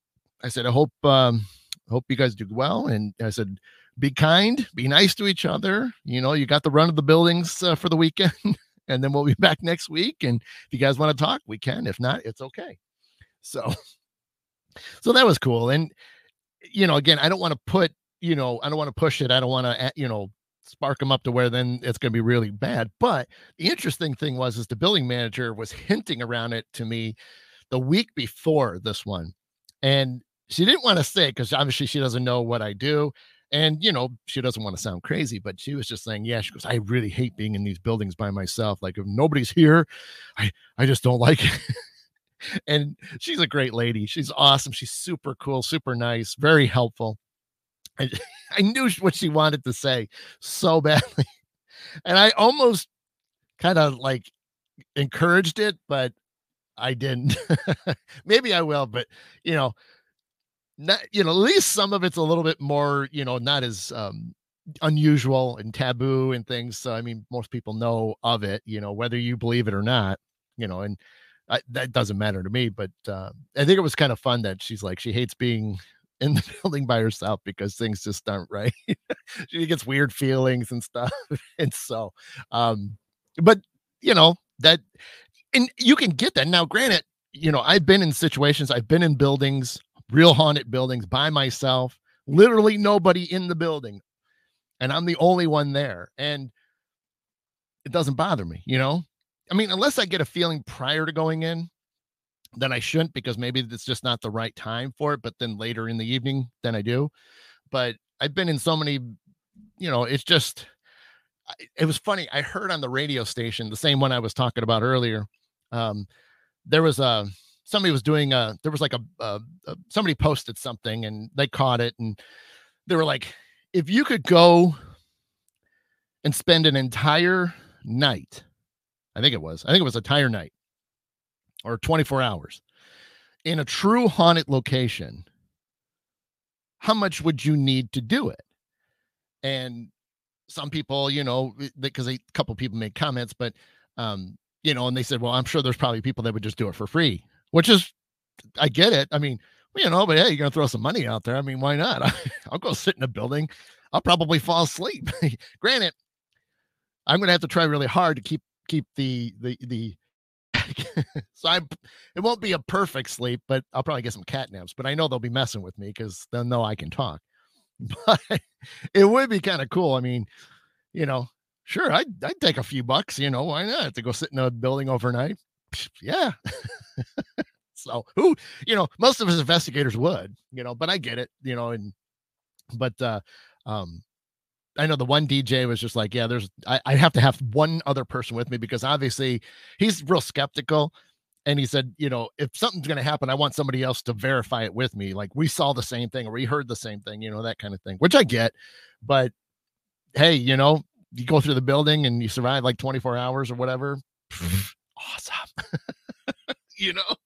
I said, I hope um, hope you guys do well, and I said, be kind, be nice to each other. You know, you got the run of the buildings uh, for the weekend, and then we'll be back next week. And if you guys want to talk, we can. If not, it's okay. So, so that was cool, and you know, again, I don't want to put, you know, I don't want to push it. I don't want to, eh, you know, spark them up to where then it's going to be really bad. But the interesting thing was, is the building manager was hinting around it to me the week before this one, and she didn't want to say because obviously she doesn't know what I do. And you know, she doesn't want to sound crazy, but she was just saying, Yeah, she goes, I really hate being in these buildings by myself. Like if nobody's here, I I just don't like it. and she's a great lady. She's awesome. She's super cool, super nice, very helpful. I, I knew what she wanted to say so badly. And I almost kind of like encouraged it, but I didn't. Maybe I will, but you know, not you know, at least some of it's a little bit more, you know, not as um unusual and taboo and things. So I mean, most people know of it, you know, whether you believe it or not, you know, and I, that doesn't matter to me. But uh, I think it was kind of fun that she's like she hates being in the building by herself because things just aren't right. she gets weird feelings and stuff, and so, um, but you know that, and you can get that now. Granted, you know I've been in situations, I've been in buildings, real haunted buildings by myself, literally nobody in the building, and I'm the only one there, and it doesn't bother me, you know. I mean, unless I get a feeling prior to going in, then I shouldn't because maybe it's just not the right time for it. But then later in the evening, then I do. But I've been in so many, you know, it's just, it was funny. I heard on the radio station, the same one I was talking about earlier. Um, there was a, somebody was doing a, there was like a, a, a somebody posted something and they caught it and they were like, if you could go and spend an entire night I think it was. I think it was a tire night or 24 hours in a true haunted location. How much would you need to do it? And some people, you know, because a couple people made comments, but um, you know, and they said, well, I'm sure there's probably people that would just do it for free, which is, I get it. I mean, you know, but hey, you're gonna throw some money out there. I mean, why not? I'll go sit in a building. I'll probably fall asleep. Granted, I'm gonna have to try really hard to keep keep the the the so I'm. it won't be a perfect sleep, but I'll probably get some cat naps. But I know they'll be messing with me because they'll know I can talk. But it would be kind of cool. I mean, you know, sure, I'd I'd take a few bucks, you know, why not? To go sit in a building overnight. Yeah. so who, you know, most of us investigators would, you know, but I get it, you know, and but uh um I know the one DJ was just like, yeah, there's I, I have to have one other person with me because obviously he's real skeptical. And he said, you know, if something's going to happen, I want somebody else to verify it with me. Like we saw the same thing or we heard the same thing, you know, that kind of thing, which I get. But hey, you know, you go through the building and you survive like 24 hours or whatever. Awesome. you know,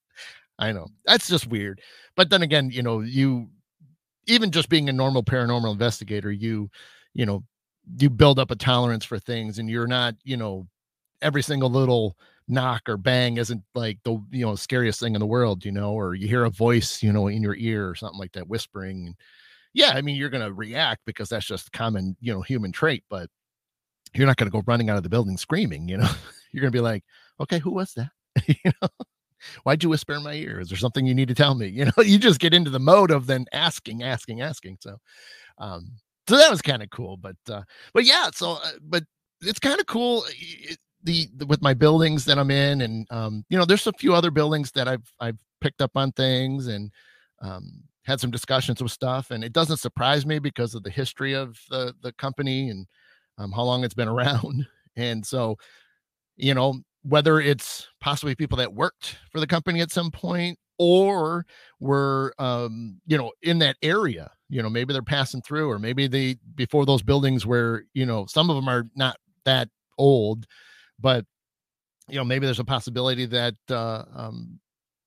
I know that's just weird. But then again, you know, you even just being a normal paranormal investigator, you you know you build up a tolerance for things and you're not you know every single little knock or bang isn't like the you know scariest thing in the world you know or you hear a voice you know in your ear or something like that whispering yeah i mean you're going to react because that's just common you know human trait but you're not going to go running out of the building screaming you know you're going to be like okay who was that? You know? Why'd you whisper in my ear? Is there something you need to tell me? You know you just get into the mode of then asking asking asking so um so that was kind of cool but uh but yeah so uh, but it's kind of cool it, the, the, with my buildings that i'm in and um you know there's a few other buildings that i've i've picked up on things and um had some discussions with stuff and it doesn't surprise me because of the history of the the company and um, how long it's been around and so you know whether it's possibly people that worked for the company at some point or were um you know in that area you know maybe they're passing through or maybe they before those buildings where you know some of them are not that old but you know maybe there's a possibility that uh um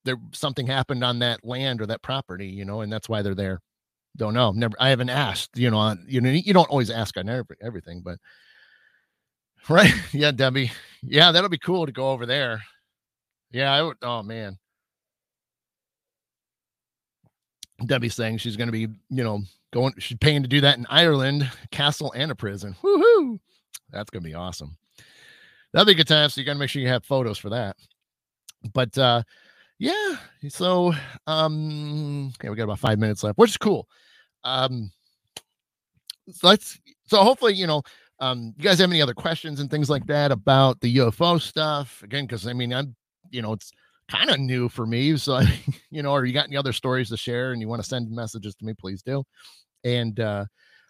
there something happened on that land or that property you know and that's why they're there. Don't know. Never i haven't asked you know on you know you don't always ask on every, everything but right yeah debbie yeah that'll be cool to go over there yeah i would oh man Debbie's saying she's going to be, you know, going, she's paying to do that in Ireland, castle and a prison. Woohoo! That's going to be awesome. That'll be a good time. So you got to make sure you have photos for that. But uh yeah, so um, okay, we got about five minutes left, which is cool. Um, let's so hopefully, you know, um, you guys have any other questions and things like that about the UFO stuff again? Because I mean, I'm, you know, it's kind of new for me. So, you know, or you got any other stories to share and you want to send messages to me, please do. And uh,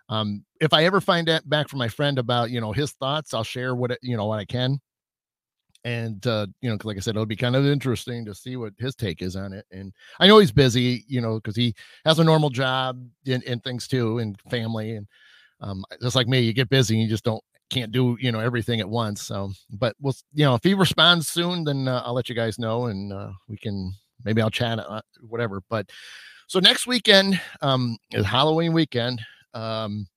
um, if I ever find that back from my friend about, you know, his thoughts, I'll share what, it, you know, what I can. and uh, you know, like I said, it'll be kind of interesting to see what his take is on it. And I know he's busy, you know, because he has a normal job and, and things too, and family, and um, just like me, you get busy and you just don't can't do you know everything at once. So, but we'll you know if he responds soon, then uh, I'll let you guys know, and uh, we can maybe I'll chat uh, whatever. But so next weekend um, is Halloween weekend. Um,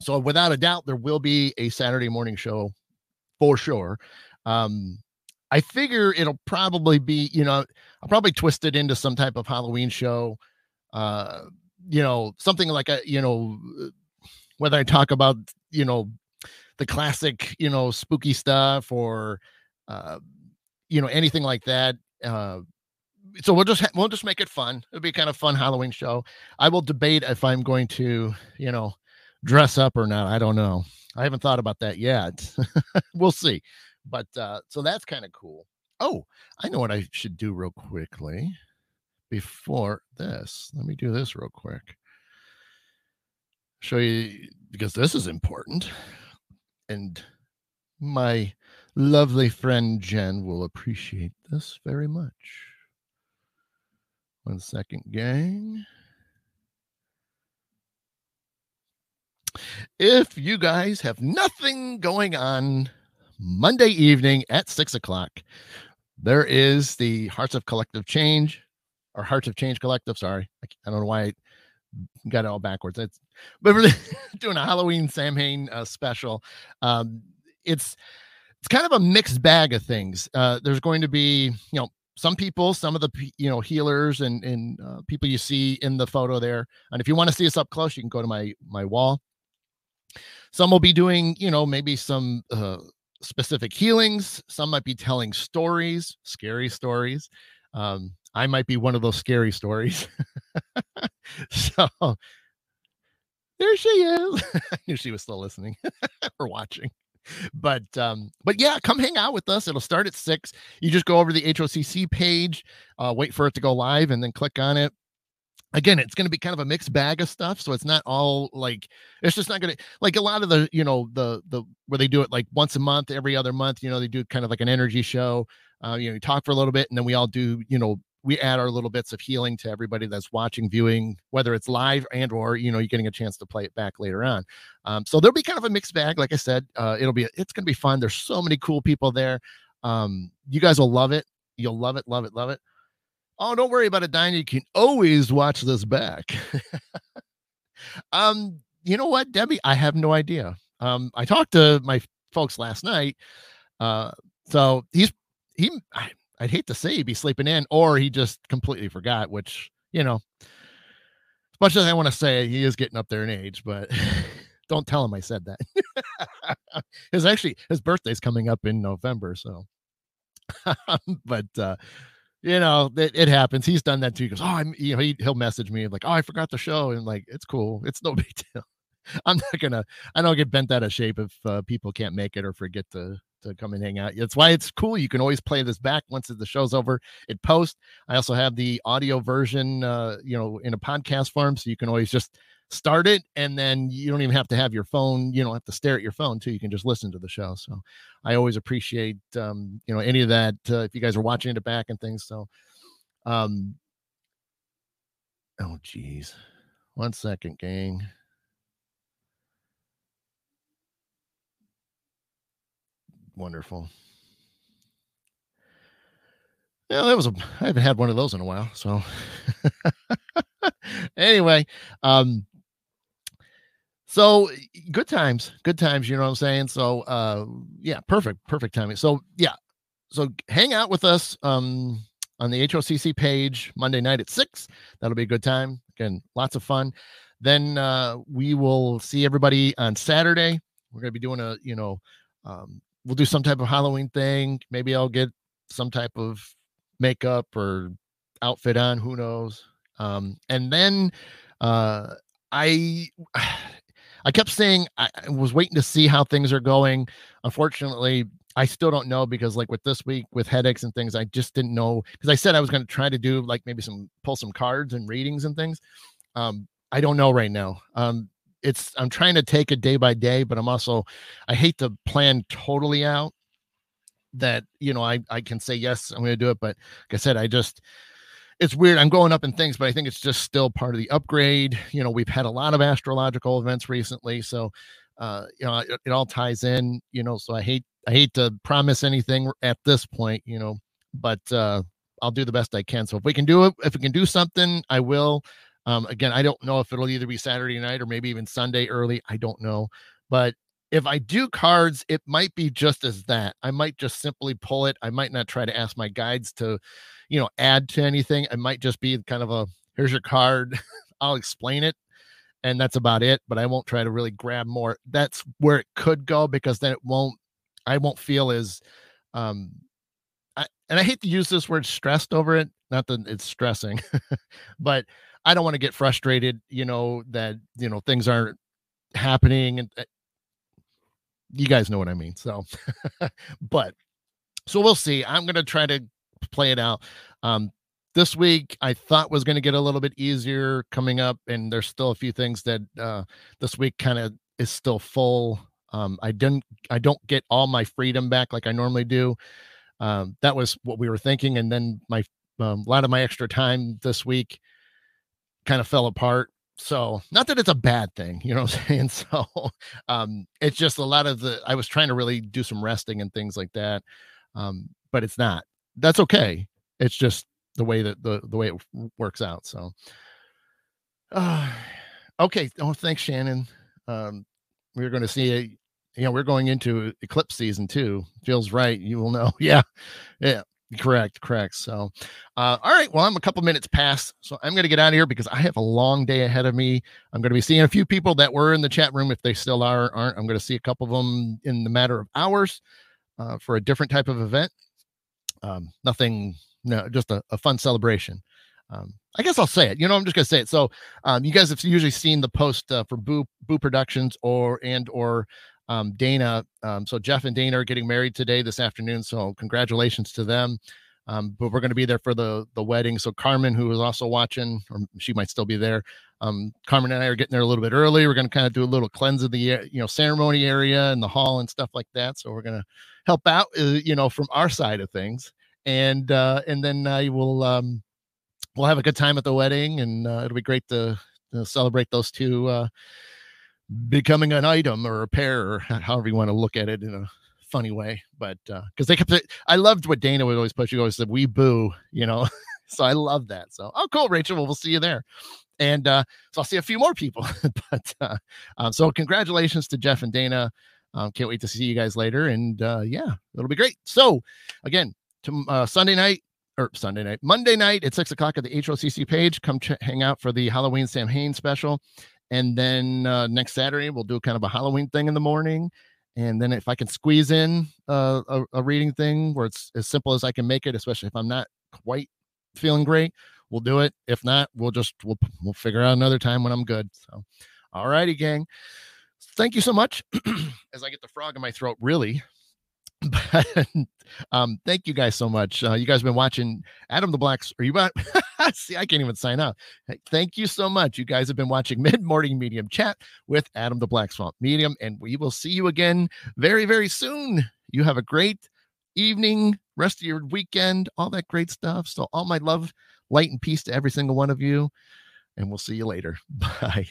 so without a doubt, there will be a Saturday morning show for sure. Um, I figure it'll probably be, you know, I'll probably twist it into some type of Halloween show. Uh, you know, something like a, you know, whether I talk about, you know, the classic, you know, spooky stuff or, uh, you know, anything like that. Uh, so we'll just ha- we'll just make it fun. It'll be kind of fun Halloween show. I will debate if I'm going to, you know, dress up or not. I don't know. I haven't thought about that yet. we'll see. But uh, so that's kind of cool. Oh, I know what I should do real quickly before this. Let me do this real quick. Show you because this is important. And my lovely friend Jen will appreciate this very much. One second, gang. If you guys have nothing going on Monday evening at six o'clock, there is the Hearts of Collective Change or Hearts of Change Collective. Sorry, I don't know why got it all backwards. It's but we're doing a Halloween Samhain uh, special. Um, it's it's kind of a mixed bag of things. Uh, there's going to be you know some people, some of the you know healers and and uh, people you see in the photo there. And if you want to see us up close, you can go to my my wall. Some will be doing you know maybe some uh, specific healings. Some might be telling stories, scary stories. Um, I might be one of those scary stories. so there she is. I knew she was still listening or watching. But um, but yeah, come hang out with us. It'll start at six. You just go over the HOCC page, uh, wait for it to go live, and then click on it again it's going to be kind of a mixed bag of stuff so it's not all like it's just not going to like a lot of the you know the the where they do it like once a month every other month you know they do kind of like an energy show uh, you know you talk for a little bit and then we all do you know we add our little bits of healing to everybody that's watching viewing whether it's live and or you know you're getting a chance to play it back later on um, so there'll be kind of a mixed bag like i said uh, it'll be it's going to be fun there's so many cool people there um, you guys will love it you'll love it love it love it Oh, don't worry about it, Diane. You can always watch this back. um, you know what, Debbie? I have no idea. Um, I talked to my folks last night. Uh, so he's he. I, I'd hate to say he'd be sleeping in, or he just completely forgot. Which you know, as much as I want to say he is getting up there in age, but don't tell him I said that. his actually his birthday's coming up in November, so. but uh you know, it, it, happens. He's done that too. He goes, Oh, I'm, you know, he, he'll message me like, Oh, I forgot the show. And like, it's cool. It's no big deal. I'm not gonna, I don't get bent out of shape if uh, people can't make it or forget to, to come and hang out. That's why it's cool. You can always play this back once the show's over. It posts. I also have the audio version, uh, you know, in a podcast form. So you can always just start it and then you don't even have to have your phone you don't have to stare at your phone too you can just listen to the show so i always appreciate um you know any of that uh, if you guys are watching it back and things so um oh geez one second gang wonderful yeah that was a i haven't had one of those in a while so anyway um so good times, good times, you know what I'm saying? So uh yeah, perfect, perfect timing. So yeah. So hang out with us um on the HOCC page Monday night at 6. That'll be a good time. Again, lots of fun. Then uh we will see everybody on Saturday. We're going to be doing a, you know, um we'll do some type of Halloween thing. Maybe I'll get some type of makeup or outfit on, who knows. Um and then uh I I kept saying I, was waiting to see how things are going. Unfortunately, I still don't know because like with this week with headaches and things, I just didn't know because I said I was going to try to do like maybe some pull some cards and readings and things. Um, I don't know right now. Um, it's I'm trying to take it day by day, but I'm also I hate to plan totally out that you know I I can say yes I'm going to do it, but like I said, I just it's weird. I'm going up in things, but I think it's just still part of the upgrade. You know, we've had a lot of astrological events recently, so uh, you know it, it all ties in. You know, so I hate I hate to promise anything at this point. You know, but uh, I'll do the best I can. So if we can do it, if we can do something, I will. Um, again, I don't know if it'll either be Saturday night or maybe even Sunday early. I don't know, but if I do cards, it might be just as that. I might just simply pull it. I might not try to ask my guides to, you know, add to anything. It might just be kind of a here's your card. I'll explain it. And that's about it. But I won't try to really grab more. That's where it could go because then it won't, I won't feel as um I, and I hate to use this word stressed over it. Not that it's stressing, but I don't want to get frustrated, you know, that, you know, things aren't happening and uh, you guys know what I mean. So, but so we'll see. I'm going to try to play it out. Um, this week I thought was going to get a little bit easier coming up, and there's still a few things that uh, this week kind of is still full. Um, I didn't, I don't get all my freedom back like I normally do. Um, that was what we were thinking, and then my um, a lot of my extra time this week kind of fell apart so not that it's a bad thing you know what i'm saying? So um it's just a lot of the i was trying to really do some resting and things like that um but it's not that's okay it's just the way that the the way it works out so. Uh okay oh thanks shannon um we're going to see a you know we're going into eclipse season too feels right you will know yeah yeah Correct, correct. So, uh, all right. Well, I'm a couple minutes past, so I'm going to get out of here because I have a long day ahead of me. I'm going to be seeing a few people that were in the chat room, if they still are, aren't. I'm going to see a couple of them in the matter of hours uh, for a different type of event. Um, nothing, no, just a, a fun celebration. Um, I guess I'll say it. You know, I'm just gonna say it. So, um, you guys have usually seen the post uh, for Boo Boo Productions or and or um, Dana. Um, so Jeff and Dana are getting married today, this afternoon. So congratulations to them. Um, but we're going to be there for the the wedding. So Carmen, who is also watching, or she might still be there. Um, Carmen and I are getting there a little bit early. We're going to kind of do a little cleanse of the you know ceremony area and the hall and stuff like that. So we're going to help out, uh, you know, from our side of things, and uh, and then uh, we'll um, we'll have a good time at the wedding, and uh, it'll be great to, to celebrate those two uh, becoming an item or a pair or however you want to look at it in a funny way but uh because they kept it i loved what dana would always push you always said we boo you know? So i love that. So oh cool rachel. Well, we'll see you there. And uh so i'll see a few more people. But uh um, so congratulations to jeff and dana. Um, can't wait to see you guys later and uh yeah it'll be great. So again to uh, sunday night or Sunday night, Monday night at six o'clock at the HOCC page. Come ch- hang out for the Halloween Samhain special. And then uh, next Saturday, we'll do kind of a Halloween thing in the morning. And then if I can squeeze in uh, a, a reading thing where it's as simple as I can make it, especially if I'm not quite feeling great, we'll do it. If not, we'll just we'll we'll figure out another time when I'm good. So, all righty, gang. Thank you so much. as I get the frog in my throat, really but um, thank you guys so much. Uh, you guys have been watching Adam the Blacks. Are you about? See, I can't even sign up. Thank you so much. You guys have been watching Mid Morning Medium Chat with Adam the Black Swamp Medium, and we will see you again very, very soon. You have a great evening, rest of your weekend, all that great stuff. So, all my love, light, and peace to every single one of you, and we'll see you later. Bye.